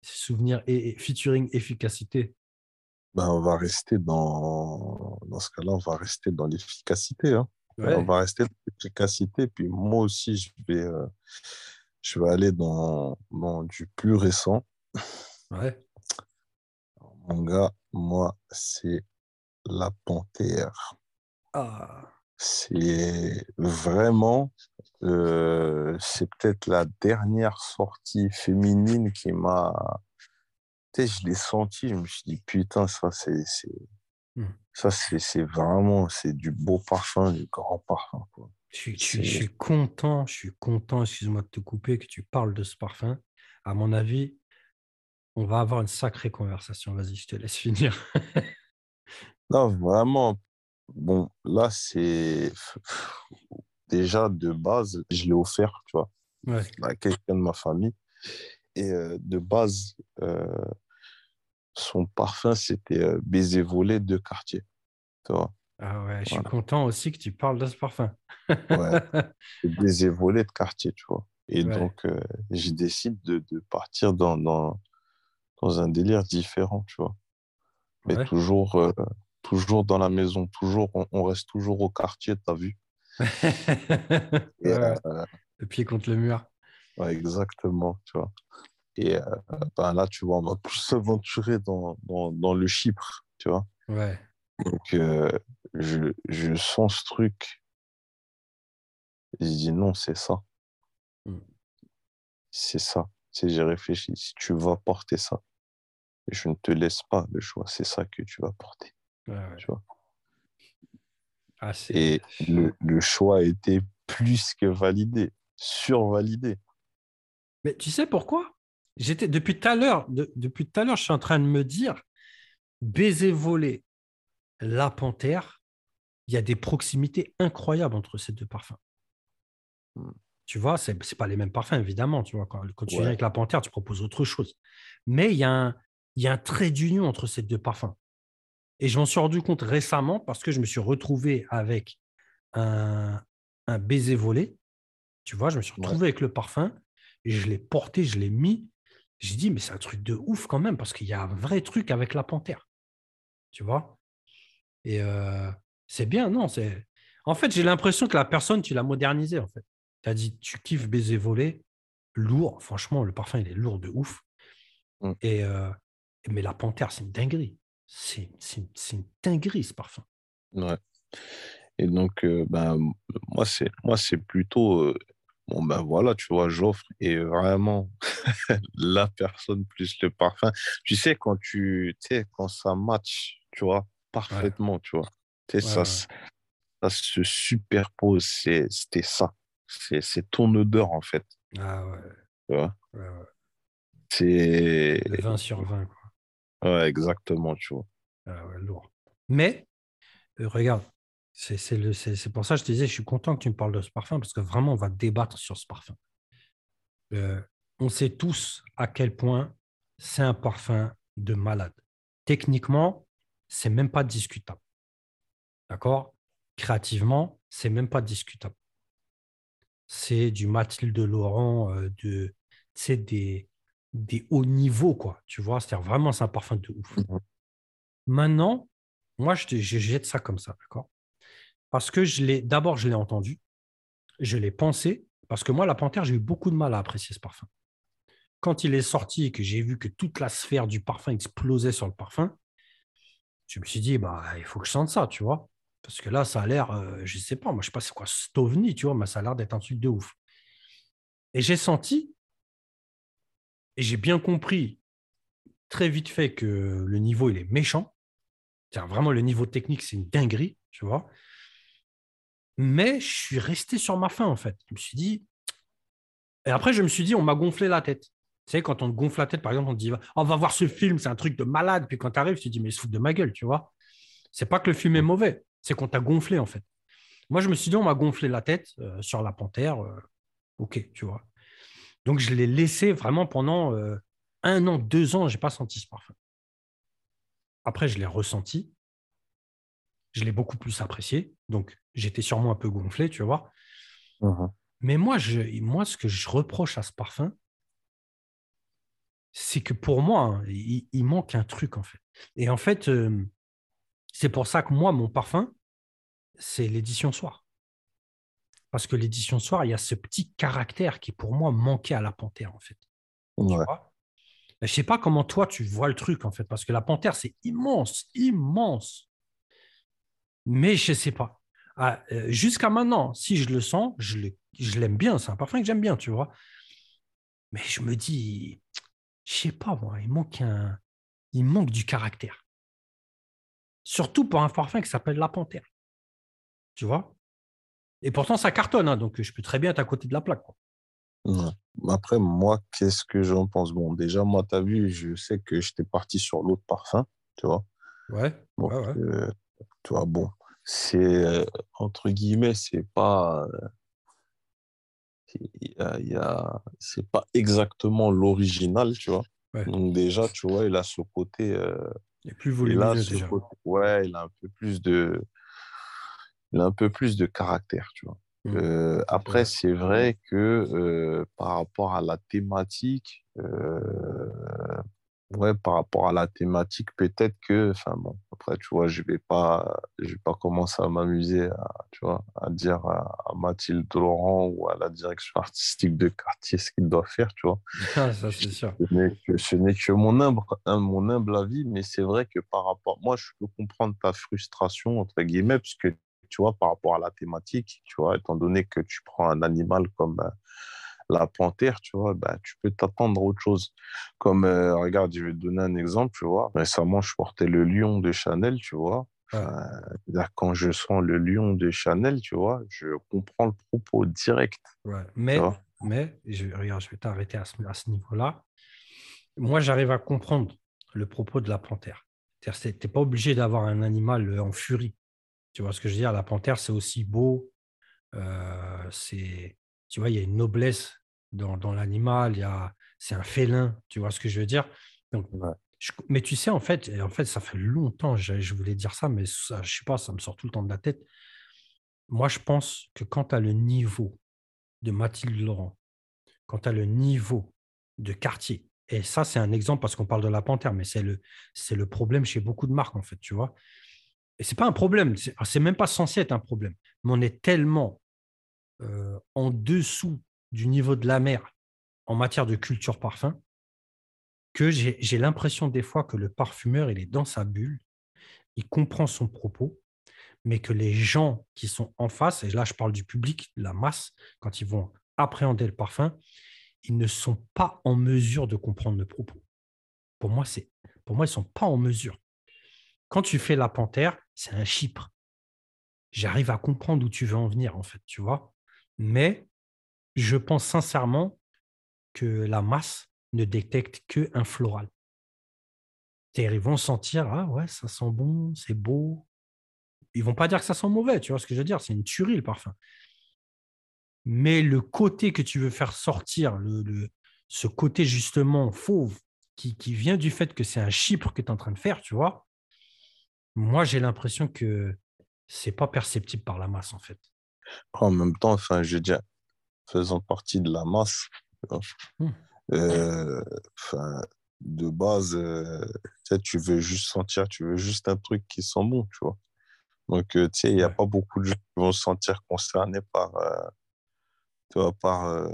souvenir et, et featuring efficacité. Ben, on va rester dans, dans ce cas-là, on va rester dans l'efficacité. hein. Ouais. On va rester dans l'efficacité. Puis moi aussi, je vais, euh, je vais aller dans, dans du plus récent. Ouais. Mon gars, moi, c'est La Panthère. Ah, C'est vraiment, euh, c'est peut-être la dernière sortie féminine qui m'a, tu sais, je l'ai senti, je me suis dit, putain, ça, c'est, Hmm. ça, c'est, c'est vraiment, c'est du beau parfum, du grand parfum, quoi. je, suis- je suis content, je suis content, excuse-moi de te couper, que tu parles de ce parfum. À mon avis, on va avoir une sacrée conversation. Vas-y, je te laisse <laughs> finir. Non, vraiment, bon, là, c'est, <laughs> déjà, de base, je l'ai offert, tu vois. Ouais. à quelqu'un de ma famille. Et euh, de base, euh, son parfum, c'était euh, baiser volé de quartier. Tu vois, Ah ouais, je suis Voilà. content aussi que tu parles de ce parfum. ouais, <laughs> baiser volé de quartier, tu vois. Et Ouais. donc, j'ai décidé de, de partir dans, dans, dans un délire différent, tu vois. Mais Ouais. toujours, toujours dans la maison, toujours, on, on reste toujours au quartier, t'as vu. <laughs> Et, euh, Le pied contre le mur. Ouais, exactement, tu vois. Et euh, ben là, tu vois, on va <laughs> plus s'aventurer dans, dans, dans le Chypre, tu vois. Ouais. Donc, euh, je, je sens ce truc. Et je dis non, c'est ça. Mm. C'est ça. J'ai réfléchi. Si tu vas porter ça, je ne te laisse pas le choix. C'est ça que tu vas porter, ouais. tu vois. Ah, Et le, le choix a été plus que validé, survalidé. Mais tu sais pourquoi? J'étais depuis tout à l'heure, de- depuis tout à l'heure, je suis en train de me dire baiser volé, la panthère, il y a des proximités incroyables entre ces deux parfums. Hmm. Tu vois, c'est c'est pas les mêmes parfums, évidemment. Tu vois, quand, quand tu Ouais. viens avec la panthère, tu proposes autre chose. Mais il y a un, il y a un trait d'union entre ces deux parfums. Et je m'en suis rendu compte récemment parce que je me suis retrouvé avec un, un baiser volé. Tu vois, je me suis Ouais. retrouvé avec le parfum et je l'ai porté, je l'ai mis. J'ai dit, mais c'est un truc de ouf quand même parce qu'il y a un vrai truc avec la panthère. Tu vois? Et euh, c'est bien, non c'est... En fait, j'ai l'impression que la personne, tu l'as modernisée, en fait. Tu as dit, tu kiffes baiser volé, lourd. Franchement, le parfum, il est lourd de ouf. Mm. Et, euh, mais la panthère, c'est une dinguerie. C'est une, dinguerie, ce parfum. Ouais. Et donc, euh, ben, moi, c'est, moi, c'est plutôt, euh, bon, ben voilà, tu vois, j'offre et vraiment <laughs> la personne plus le parfum. Tu sais, quand tu, quand ça match, tu vois, parfaitement, tu vois, tu sais, Ouais, ça, ouais. ça se superpose, c'est, c'était ça. C'est, ton odeur, en fait, Ah ouais, tu vois? C'est, Le 20 sur 20, quoi. Ouais, exactement, tu vois. Ah lourd. Mais, euh, regarde, c'est pour ça que je te disais, je suis content que tu me parles de ce parfum parce que vraiment, on va débattre sur ce parfum. Euh, on sait tous à quel point c'est un parfum de malade. Techniquement, c'est même pas discutable. D'accord? Créativement, c'est même pas discutable. C'est du Mathilde Laurent, euh, de, des, des hauts niveaux, quoi. Tu vois, c'est-à-dire vraiment, c'est un parfum de ouf. Mhm. Maintenant, moi, je, te- je jette ça comme ça, d'accord? Parce que je l'ai, d'abord, je l'ai entendu, je l'ai pensé, parce que moi, la panthère, j'ai eu beaucoup de mal à apprécier ce parfum. Quand il est sorti et que j'ai vu que toute la sphère du parfum explosait sur le parfum, je me suis dit, bah, il faut que je sente ça, tu vois? Parce que là, ça a l'air, euh, je sais pas, moi, je sais pas c'est quoi, cet ovni, tu vois, mais ça a l'air d'être un truc de ouf. Et j'ai senti, Et j'ai bien compris très vite fait que le niveau, il est méchant. Vraiment le niveau technique, c'est une dinguerie, tu vois. Mais je suis resté sur ma faim, en fait. Je me suis dit. Et après, je me suis dit, on m'a gonflé la tête. Tu sais, quand on te gonfle la tête, par exemple, on te dit, on va voir ce film, c'est un truc de malade. Puis quand tu arrives, tu te dis, mais il se fout de ma gueule, tu vois. C'est pas que le film est mauvais, c'est qu'on t'a gonflé, en fait. Moi, je me suis dit, on m'a gonflé la tête euh, sur la panthère. euh, ok, tu vois. Donc, je l'ai laissé vraiment pendant euh, un an, deux ans, je n'ai pas senti ce parfum. Après, je l'ai ressenti. Je l'ai beaucoup plus apprécié. Donc, j'étais sûrement un peu gonflé, tu vois. Mhm. Mais moi, je, moi, ce que je reproche à ce parfum, c'est que pour moi, hein, il, il manque un truc, en fait. Et en fait, euh, c'est pour ça que moi, mon parfum, c'est l'édition soir. Parce que l'édition soir, il y a ce petit caractère qui, pour moi, manquait à la panthère, en fait. Tu Ouais. vois? Mais je sais pas comment toi, tu vois le truc, en fait. Parce que la panthère, c'est immense, immense. Mais je sais pas. Ah, euh, Jusqu'à maintenant, si je le sens, je le- je l'aime bien. C'est un parfum que j'aime bien, tu vois. Mais je me dis, je sais pas, moi, il manque un, il manque du caractère. Surtout pour un parfum qui s'appelle la panthère. Tu vois? Et pourtant, ça cartonne, hein, donc je peux très bien être à côté de la plaque. quoi. Après, moi, qu'est-ce que j'en pense? Bon, déjà, moi, tu as vu, je sais que j'étais parti sur l'autre parfum, tu vois. Ouais, Donc, ouais, ouais. euh, tu vois, bon, c'est, euh, entre guillemets, c'est pas, euh, il y a- il y a- c'est pas exactement l'original, tu vois. Ouais. Donc, déjà, tu vois, il a ce côté, euh, Il est plus il a volumineux ce déjà. côté- ouais, il a un peu plus de, il a un peu plus de caractère, tu vois. Mm. Euh, après, c'est vrai que euh, par rapport à la thématique, euh, ouais, par rapport à la thématique, peut-être que, enfin bon, après, tu vois, je vais pas, je vais pas commencer à m'amuser à, tu vois, à dire à, à Mathilde Laurent ou à la direction <laughs> artistique de quartier ce qu'il doit faire, tu vois. Ah, ça, c'est sûr. Ce n'est que, mon humble, mon humble avis, mais c'est vrai que par rapport, moi, je peux comprendre ta frustration, entre guillemets, parce que, tu vois, par rapport à la thématique, tu vois, étant donné que tu prends un animal comme euh, la panthère, tu vois, bah, tu peux t'attendre à autre chose. Comme, euh, regarde, je vais te donner un exemple, tu vois. Récemment, je portais le lion de Chanel, tu vois. Enfin, là, quand je sens le lion de Chanel, tu vois, je comprends le propos direct. Ouais. Mais, mais je, regarde, je vais t'arrêter à ce, à ce niveau-là. Moi, j'arrive à comprendre le propos de la panthère. Tu n'es pas obligé d'avoir un animal euh, en furie. Tu vois ce que je veux dire? La panthère, c'est aussi beau. euh, c'est, tu vois, il y a une noblesse dans, dans l'animal. il y a- C'est un félin. Tu vois ce que je veux dire? Donc, Ouais. je- mais tu sais, en fait, et en fait, ça fait longtemps, je, je voulais dire ça, mais ça, je sais pas, ça me sort tout le temps de la tête. Moi, je pense que quand tu as le niveau de Mathilde Laurent, quand tu as le niveau de quartier, et ça, c'est un exemple parce qu'on parle de la panthère, mais c'est le, c'est le problème chez beaucoup de marques, en fait, tu vois? Et c'est pas un problème, c'est c'est même pas censé être un problème, mais on est tellement euh, en dessous du niveau de la mer en matière de culture parfum que j'ai l'impression des fois que le parfumeur, il est dans sa bulle, il comprend son propos, mais que les gens qui sont en face, et là je parle du public, la masse, quand ils vont appréhender le parfum, ils ne sont pas en mesure de comprendre le propos. Pour moi, pour moi ils ne sont pas en mesure. Quand tu fais la panthère, c'est un chypre. J'arrive à comprendre où tu veux en venir, en fait, tu vois. Mais je pense sincèrement que la masse ne détecte qu'un floral. C'est-à-dire, Ils vont sentir, ah ouais, ça sent bon, c'est beau. Ils vont pas dire que ça sent mauvais, tu vois ce que je veux dire C'est une tuerie, le parfum. Mais le côté que tu veux faire sortir, ce côté justement fauve qui, qui vient du fait que c'est un chypre que tu es en train de faire, tu vois, moi j'ai l'impression que c'est pas perceptible par la masse en fait. En même temps, enfin, je veux dire, faisant partie de la masse, vois, Hmm. euh, de base, euh, tu veux juste sentir, tu veux juste un truc qui sent bon, tu vois. Donc, euh, tu sais, il n'y a Ouais. pas beaucoup de gens qui vont se sentir concernés par, euh, tu vois, par, euh,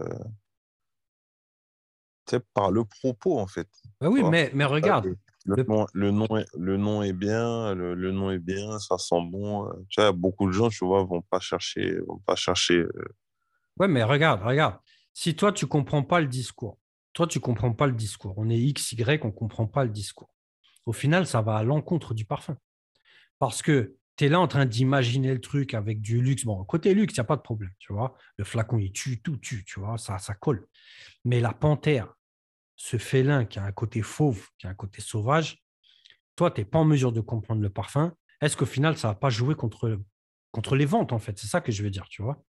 le propos, en fait. Bah oui, mais, mais regarde, Le, nom, le, nom est, le nom est bien, le, le nom est bien, ça sent bon. euh, Tu vois, beaucoup de gens, tu vois, vont pas chercher, vont pas chercher. euh, ouais, mais regarde, regarde. Si toi tu comprends pas le discours, toi, tu ne comprends pas le discours. On est X, Y, on ne comprend pas le discours. Au final, ça va à l'encontre du parfum. Parce que tu es là en train d'imaginer le truc avec du luxe. Bon, côté luxe, il n'y a pas de problème, tu vois. Le flacon, il tue, tout tue, tu vois, ça, ça colle. Mais la panthère, ce félin qui a un côté fauve, qui a un côté sauvage, toi, tu n'es pas en mesure de comprendre le parfum. Est-ce qu'au final, ça ne va pas jouer contre, contre les ventes, en fait? C'est ça que je veux dire, tu vois?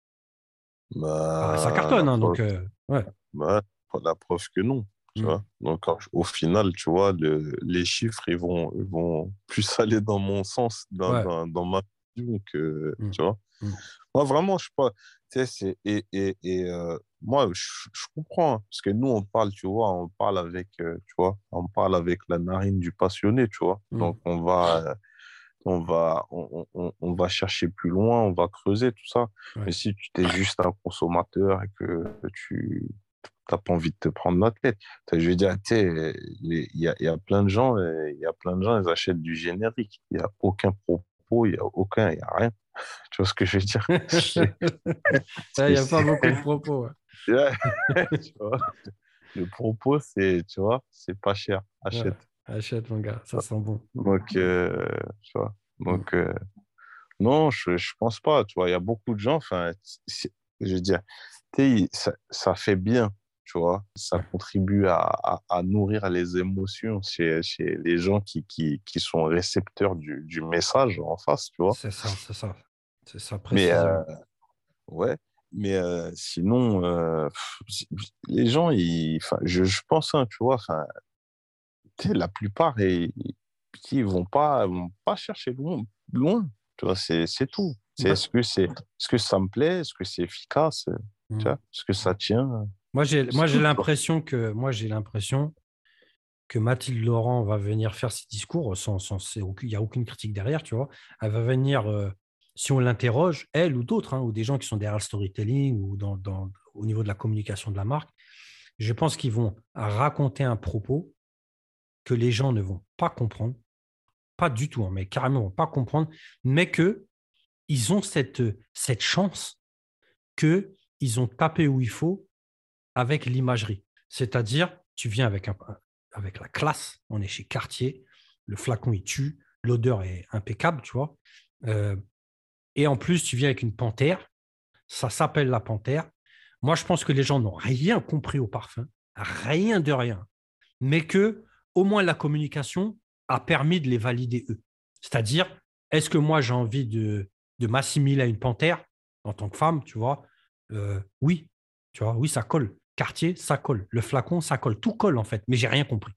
Bah, ça cartonne, hein, donc. euh, ouais. bah, la preuve que non. Tu Mm. vois? Donc, au final, tu vois, le- les chiffres, ils vont, ils vont plus <laughs> aller dans mon sens, dans, Ouais. dans, dans ma vision que, Mm. tu vois? Mm. Moi, vraiment, je sais pas. Tu sais, c'est, et, et, et euh, moi, je, je comprends, hein, parce que nous, on parle, tu vois, on parle avec, euh, tu vois, on parle avec la narine du passionné, tu vois. Mm. Donc, on va, euh, on va, on, on, on va chercher plus loin, on va creuser tout ça. Ouais. Mais si tu es juste un consommateur et que tu n'as pas envie de te prendre la tête, je veux dire, tu sais, il y a, il y a plein de gens, euh, il y a plein de gens, ils achètent du générique. Il n'y a aucun propos, il n'y a aucun, il n'y a rien. <laughs> Tu vois ce que je veux dire? <laughs> Il n'y a pas beaucoup de <laughs> propos. ouais. Ouais, <laughs> tu vois. Le propos, c'est, tu vois, c'est pas cher. Achète. Achète, mon gars, ça sent bon. Donc, euh, tu vois. Donc, euh, non, je, je pense pas. Tu vois, il y a beaucoup de gens, enfin, je veux dire, ça, ça fait bien, tu vois. Ça Ouais. contribue à, à, à nourrir les émotions chez, chez les gens qui, qui, qui sont récepteurs du, du message en face, tu vois. C'est ça, c'est ça. C'est ça, Mais, précisément. euh, ouais. Mais euh, sinon, euh, pff, les gens, ils, je, je pense, hein, tu vois, la plupart, ils, ils vont pas, vont pas chercher loin, loin. Tu vois, c'est, tout. C'est, Ouais. est-ce que c'est, est-ce que ça me plaît? Est-ce que c'est efficace? Mm. Tu vois, est-ce que ça tient? Moi, j'ai, moi, j'ai l'impression que, moi, j'ai l'impression que Mathilde Laurent va venir faire ses discours sans, sans il n'y a aucune critique derrière, tu vois. Elle va venir, euh, si on l'interroge, elle ou d'autres, hein, ou des gens qui sont derrière le storytelling ou dans, au niveau de la communication de la marque, je pense qu'ils vont raconter un propos que les gens ne vont pas comprendre, pas du tout, hein, mais carrément vont pas comprendre, mais que ils ont cette, cette chance que ils ont tapé où il faut avec l'imagerie. C'est-à-dire, tu viens avec, avec la classe, on est chez Cartier, le flacon il tue, l'odeur est impeccable, tu vois. Euh, et en plus, tu viens avec une panthère, ça s'appelle la panthère. Moi, je pense que les gens n'ont rien compris au parfum, rien de rien, mais que au moins la communication a permis de les valider eux. C'est-à-dire, est-ce que moi j'ai envie de, de m'assimiler à une panthère en tant que femme, tu vois Euh, Oui, tu vois, oui, ça colle. Quartier, ça colle. Le flacon, ça colle. Tout colle en fait, mais j'ai rien compris.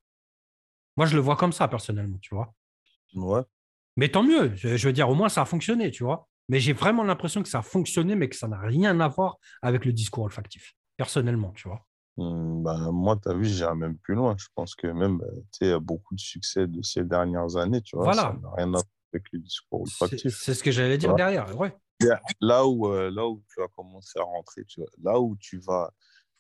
Moi, je le vois comme ça personnellement, tu vois. Ouais. Mais tant mieux, je, je veux dire, au moins ça a fonctionné, tu vois. Mais j'ai vraiment l'impression que ça a fonctionné, mais que ça n'a rien à voir avec le discours olfactif, personnellement, tu vois. Hum, ben, moi, tu as vu, j'irai même plus loin. Je pense que même, euh, tu sais, beaucoup de succès de ces dernières années, tu vois. Voilà. Ça n'a rien à voir avec le discours olfactif. c'est ce que j'allais dire derrière, ouais. Là où, euh, là où tu vas commencer à rentrer, tu vois, là où tu vas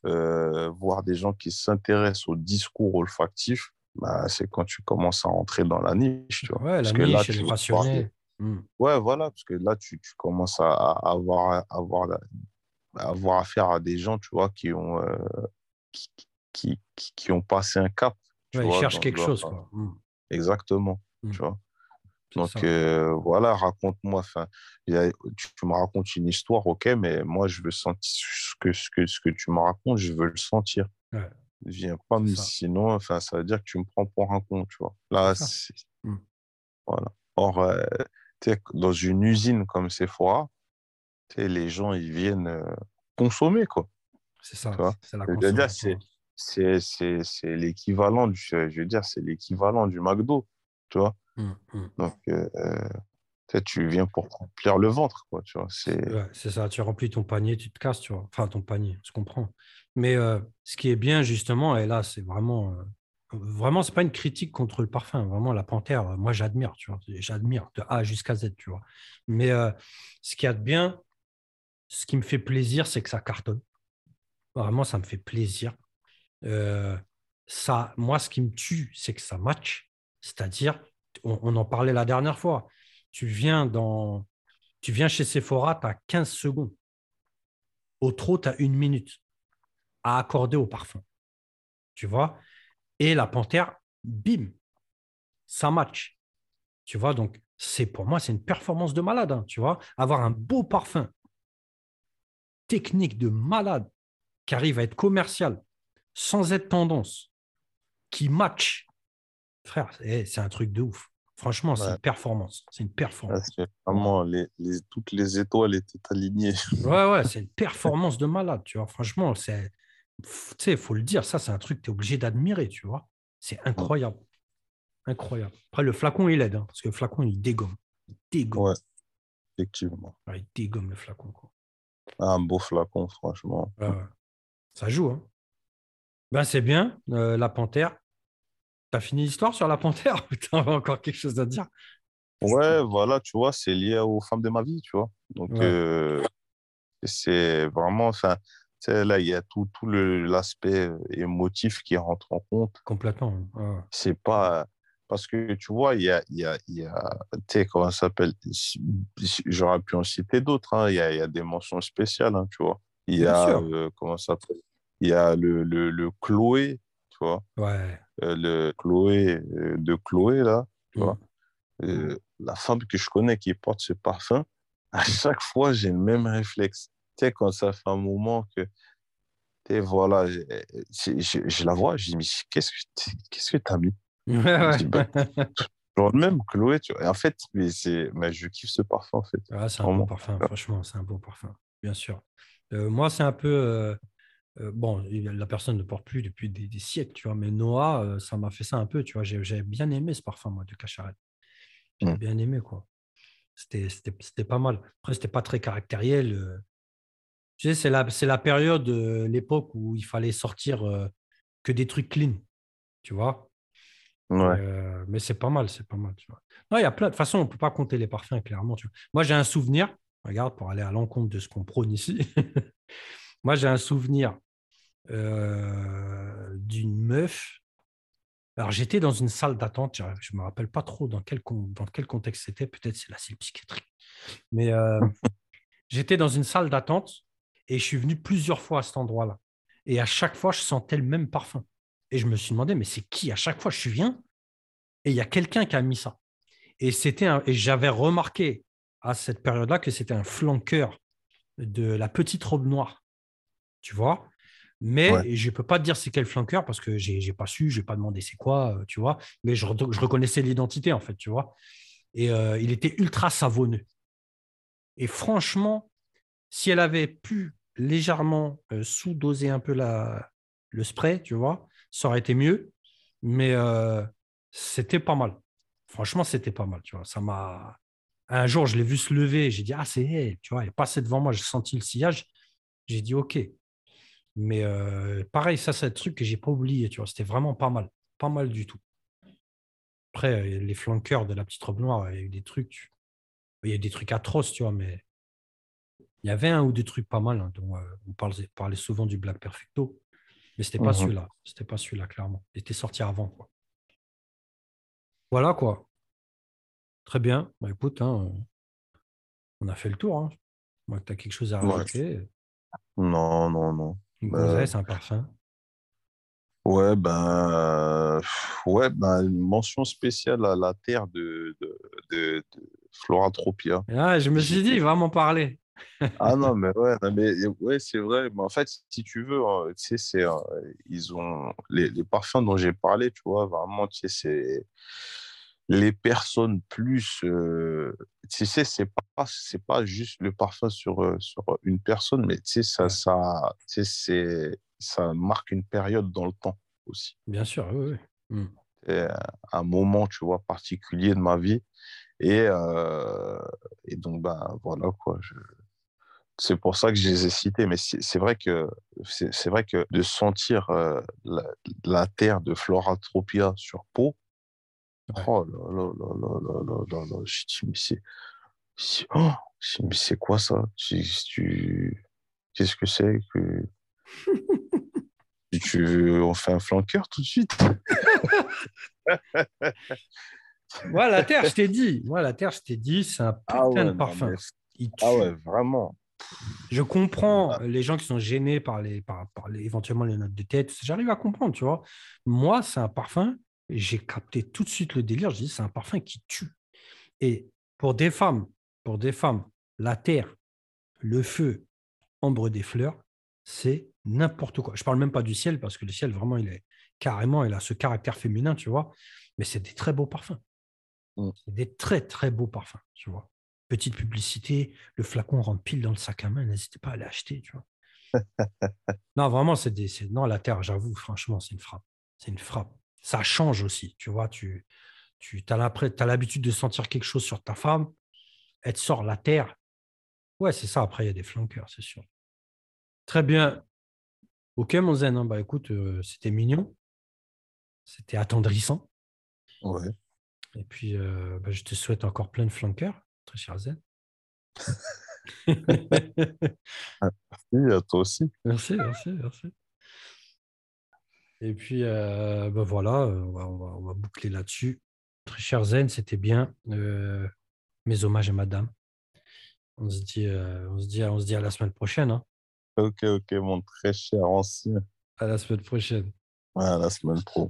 euh, voir des gens qui s'intéressent au discours olfactif, bah, c'est quand tu commences à rentrer dans la niche. Tu vois. Ouais, la Parce que là, niche et tu vas parler- Hmm. Ouais, voilà, parce que là, tu, tu commences à, à avoir, à avoir, à avoir affaire à des gens, tu vois, qui ont, euh, qui, qui, qui, qui ont passé un cap. tu Ouais, ils cherchent quelque chose, quoi. Hmm. Exactement, Mm. tu vois. Donc euh, voilà, raconte-moi. Tu, tu me racontes une histoire, ok, mais moi je veux sentir ce que ce que ce que tu me racontes, je veux le sentir. Ouais. Viens pas, ça. sinon, enfin, ça veut dire que tu me prends pour un con, tu vois. Là, C'est voilà. Or, euh, dans une usine comme Sephora, les gens ils viennent euh, consommer quoi. C'est ça. C'est la consommation. C'est l'équivalent du, je veux dire, c'est l'équivalent du McDo, tu vois? Hmm, hmm. Donc, euh, tu viens pour remplir le ventre, quoi, tu vois? C'est... Ouais, ça, tu remplis ton panier, tu te casses, tu vois? Enfin, ton panier, je comprends. Mais euh, ce qui est bien, justement, et là, c'est vraiment. euh, vraiment, c'est pas une critique contre le parfum. Vraiment, la panthère, euh, moi, j'admire, tu vois. J'admire de A jusqu'à Z, tu vois. Mais euh, ce qui y a de bien, ce qui me fait plaisir, c'est que ça cartonne. Vraiment, ça me fait plaisir. Euh, ça, moi, ce qui me tue, c'est que ça match. C'est-à-dire, on, on en parlait la dernière fois. Tu viens dans, tu viens chez Sephora, tu as 15 secondes. Au trop, tu as une minute à accorder au parfum. tu vois? Et la panthère, bim, ça match. Tu vois, donc c'est pour moi, c'est une performance de malade, hein, tu vois. Avoir un beau parfum, technique de malade, qui arrive à être commercial, sans être tendance, qui match. Frère, c'est un truc de ouf. Franchement, c'est une performance. C'est une performance. vraiment, les, toutes les étoiles étaient alignées. Ouais, ouais, c'est une performance de malade, tu vois. Franchement, c'est. Tu sais, il faut le dire, ça, c'est un truc que tu es obligé d'admirer, tu vois. C'est incroyable. Incroyable. Après, le flacon, il aide, hein, parce que le flacon, il dégomme. Il dégomme. Ouais, effectivement. il dégomme le flacon. Quoi. un beau flacon, franchement. ça joue. Hein. Ben, c'est bien, euh, la panthère. T'as fini l'histoire sur la panthère ou t'as encore quelque chose à dire? Ouais, voilà, tu vois, c'est lié aux femmes de ma vie, tu vois. Donc, euh, c'est vraiment, là, il y a tout, tout l'aspect émotif qui rentre en compte. Complètement. C'est pas, parce que tu vois, il y a, y a, y a tu sais, comment ça s'appelle J'aurais pu en citer d'autres. Hein. Il, y a, il y a des mentions spéciales, hein, tu vois. Il y a, euh, comment ça s'appelle Il y a le, le, le, Chloé, tu vois. Ouais. Euh, le Chloé euh, de Chloé, là, tu vois. Mm. la femme que je connais qui porte ce parfum, à chaque fois, j'ai le même réflexe. Sais, quand ça fait un moment que, tu voilà, je, je, la vois, je dis, mais qu'est-ce que tu as mis <laughs> Ouais, ouais. Bah, même Chloé, tu vois. En fait, mais c'est, mais je kiffe ce parfum, en fait. c'est un bon parfum, franchement, c'est un bon parfum, bien sûr. Euh, moi, c'est un peu. Euh, euh, bon, la personne ne porte plus depuis des, siècles, tu vois, mais Noah, ça m'a fait ça un peu, tu vois. J'ai, bien aimé ce parfum, moi, de Cacharet. J'ai mmh. bien aimé, quoi. C'était, c'était, pas mal. Après, c'était pas très caractériel. Tu sais, c'est la, c'est la période, l'époque où il fallait sortir que des trucs clean, tu vois? Euh, mais c'est pas mal, c'est pas mal. Tu vois. Non, il y a plein de façon, on peut pas compter les parfums clairement. Tu vois. Moi, j'ai un souvenir. Regarde, pour aller à l'encontre de ce qu'on prône ici. <laughs> Moi, j'ai un souvenir euh, d'une meuf. Alors, j'étais dans une salle d'attente. Je ne me rappelle pas trop dans quel, dans quel contexte c'était. Peut-être c'est la psychiatrique. Mais euh, <laughs> j'étais dans une salle d'attente et je suis venu plusieurs fois à cet endroit-là. Et à chaque fois, je sentais le même parfum. Et je me suis demandé, mais c'est qui À chaque fois, je viens? Et il y a quelqu'un qui a mis ça. Et, c'était et j'avais remarqué à cette période-là que c'était un flanqueur de la petite robe noire. Tu vois? Mais je ne peux pas te dire c'est quel flanqueur parce que je n'ai pas su, je n'ai pas demandé c'est quoi, euh, tu vois. Mais je, je reconnaissais l'identité, en fait, tu vois. Et euh, il était ultra savonneux. Et franchement, si elle avait pu légèrement euh, sous-doser un peu le spray, tu vois, ça aurait été mieux, mais euh, c'était pas mal. Franchement, c'était pas mal, tu vois. Ça m'a. Un jour, je l'ai vu se lever, j'ai dit ah c'est elle, tu vois. Elle est devant moi, j'ai senti le sillage, j'ai dit ok. Mais euh, pareil, ça c'est un truc que j'ai pas oublié, tu vois. C'était vraiment pas mal, pas mal du tout. Après, les flanqueurs de la petite robe noire, il y a eu des trucs, il y a des trucs atroces, tu vois, mais il y avait un ou deux trucs pas mal. Hein, dont, on parlait souvent du Black Perfecto. Mais c'était pas mmh celui-là. C'était pas celui-là, clairement. Il était sorti avant, quoi. Voilà, quoi. Très bien. Bah, écoute, hein, on a fait le tour. Hein. Moi, tu as quelque chose à rajouter? Non, non, non. Une bah... c'est un parfum. Ouais, ben, ouais, ben, une mention spéciale à la terre de, de, de, de Floratropia. Ah, je me suis dit, il va m'en parler ah non, <laughs> mais ouais, mais, ouais c'est vrai. Mais en fait, si tu veux, hein, tu sais, c'est, euh, ils ont les, les, parfums dont j'ai parlé, tu vois, vraiment, tu sais, c'est les personnes plus. Euh, tu sais, c'est pas, c'est pas juste le parfum sur, euh, sur une personne, mais tu sais, ça, ça, tu sais, c'est, ça marque une période dans le temps aussi. Bien sûr, oui, oui. Mmh. un moment, tu vois, particulier de ma vie. Et, et donc, bah, voilà, quoi. Je, c'est pour ça que je les ai cités. Mais c'est vrai que c'est vrai que de sentir euh, la, terre de Floratropia sur peau, oh là là là là là là là, je dis mais c'est oh, mais c'est quoi ça? Tu, Qu'est-ce que c'est que <laughs> tu on fait un flanqueur tout de suite <laughs> Voilà, la terre, je t'ai dit. Moi, la terre, je t'ai dit, c'est un ah putain de parfum. ah ouais, vraiment. Je comprends les gens qui sont gênés par les, par, par les, éventuellement les notes de tête. J'arrive à comprendre, tu vois. Moi, c'est un parfum. J'ai capté tout de suite le délire. Je dis, c'est un parfum qui tue. Et pour des femmes, pour des femmes, la terre, le feu, ombre des fleurs, c'est n'importe quoi. Je parle même pas du ciel parce que le ciel, vraiment, il est carrément, il a ce caractère féminin, tu vois. Mais c'est des très beaux parfums. Mm. C'est des très, très beaux parfums, tu vois. Petite publicité, le flacon rentre pile dans le sac à main, n'hésitez pas à l'acheter, tu vois. <laughs> non, vraiment, c'est des. Non, la terre, j'avoue, franchement, c'est une frappe. C'est une frappe. Ça change aussi, tu vois. Tu, tu as l'habitude de sentir quelque chose sur ta femme, elle te sort la terre. Ouais, c'est ça. Après, il y a des flanqueurs, c'est sûr. Très bien. Ok, mon zen. hein, Bah écoute, euh, c'était mignon. C'était attendrissant. Ouais. Et puis, euh, bah, je te souhaite encore plein de flanqueurs, très cher zen. <laughs> Oui, à toi aussi. Merci, merci, merci. Et puis, euh, ben voilà, euh, on va, on va- on va boucler là-dessus. Très cher Zen, c'était bien. Euh, mes hommages à madame. On se dit, euh, on se dit, on se dit à la semaine prochaine. hein. Ok, ok, mon très cher ancien. À la semaine prochaine. Ouais, à la semaine pro.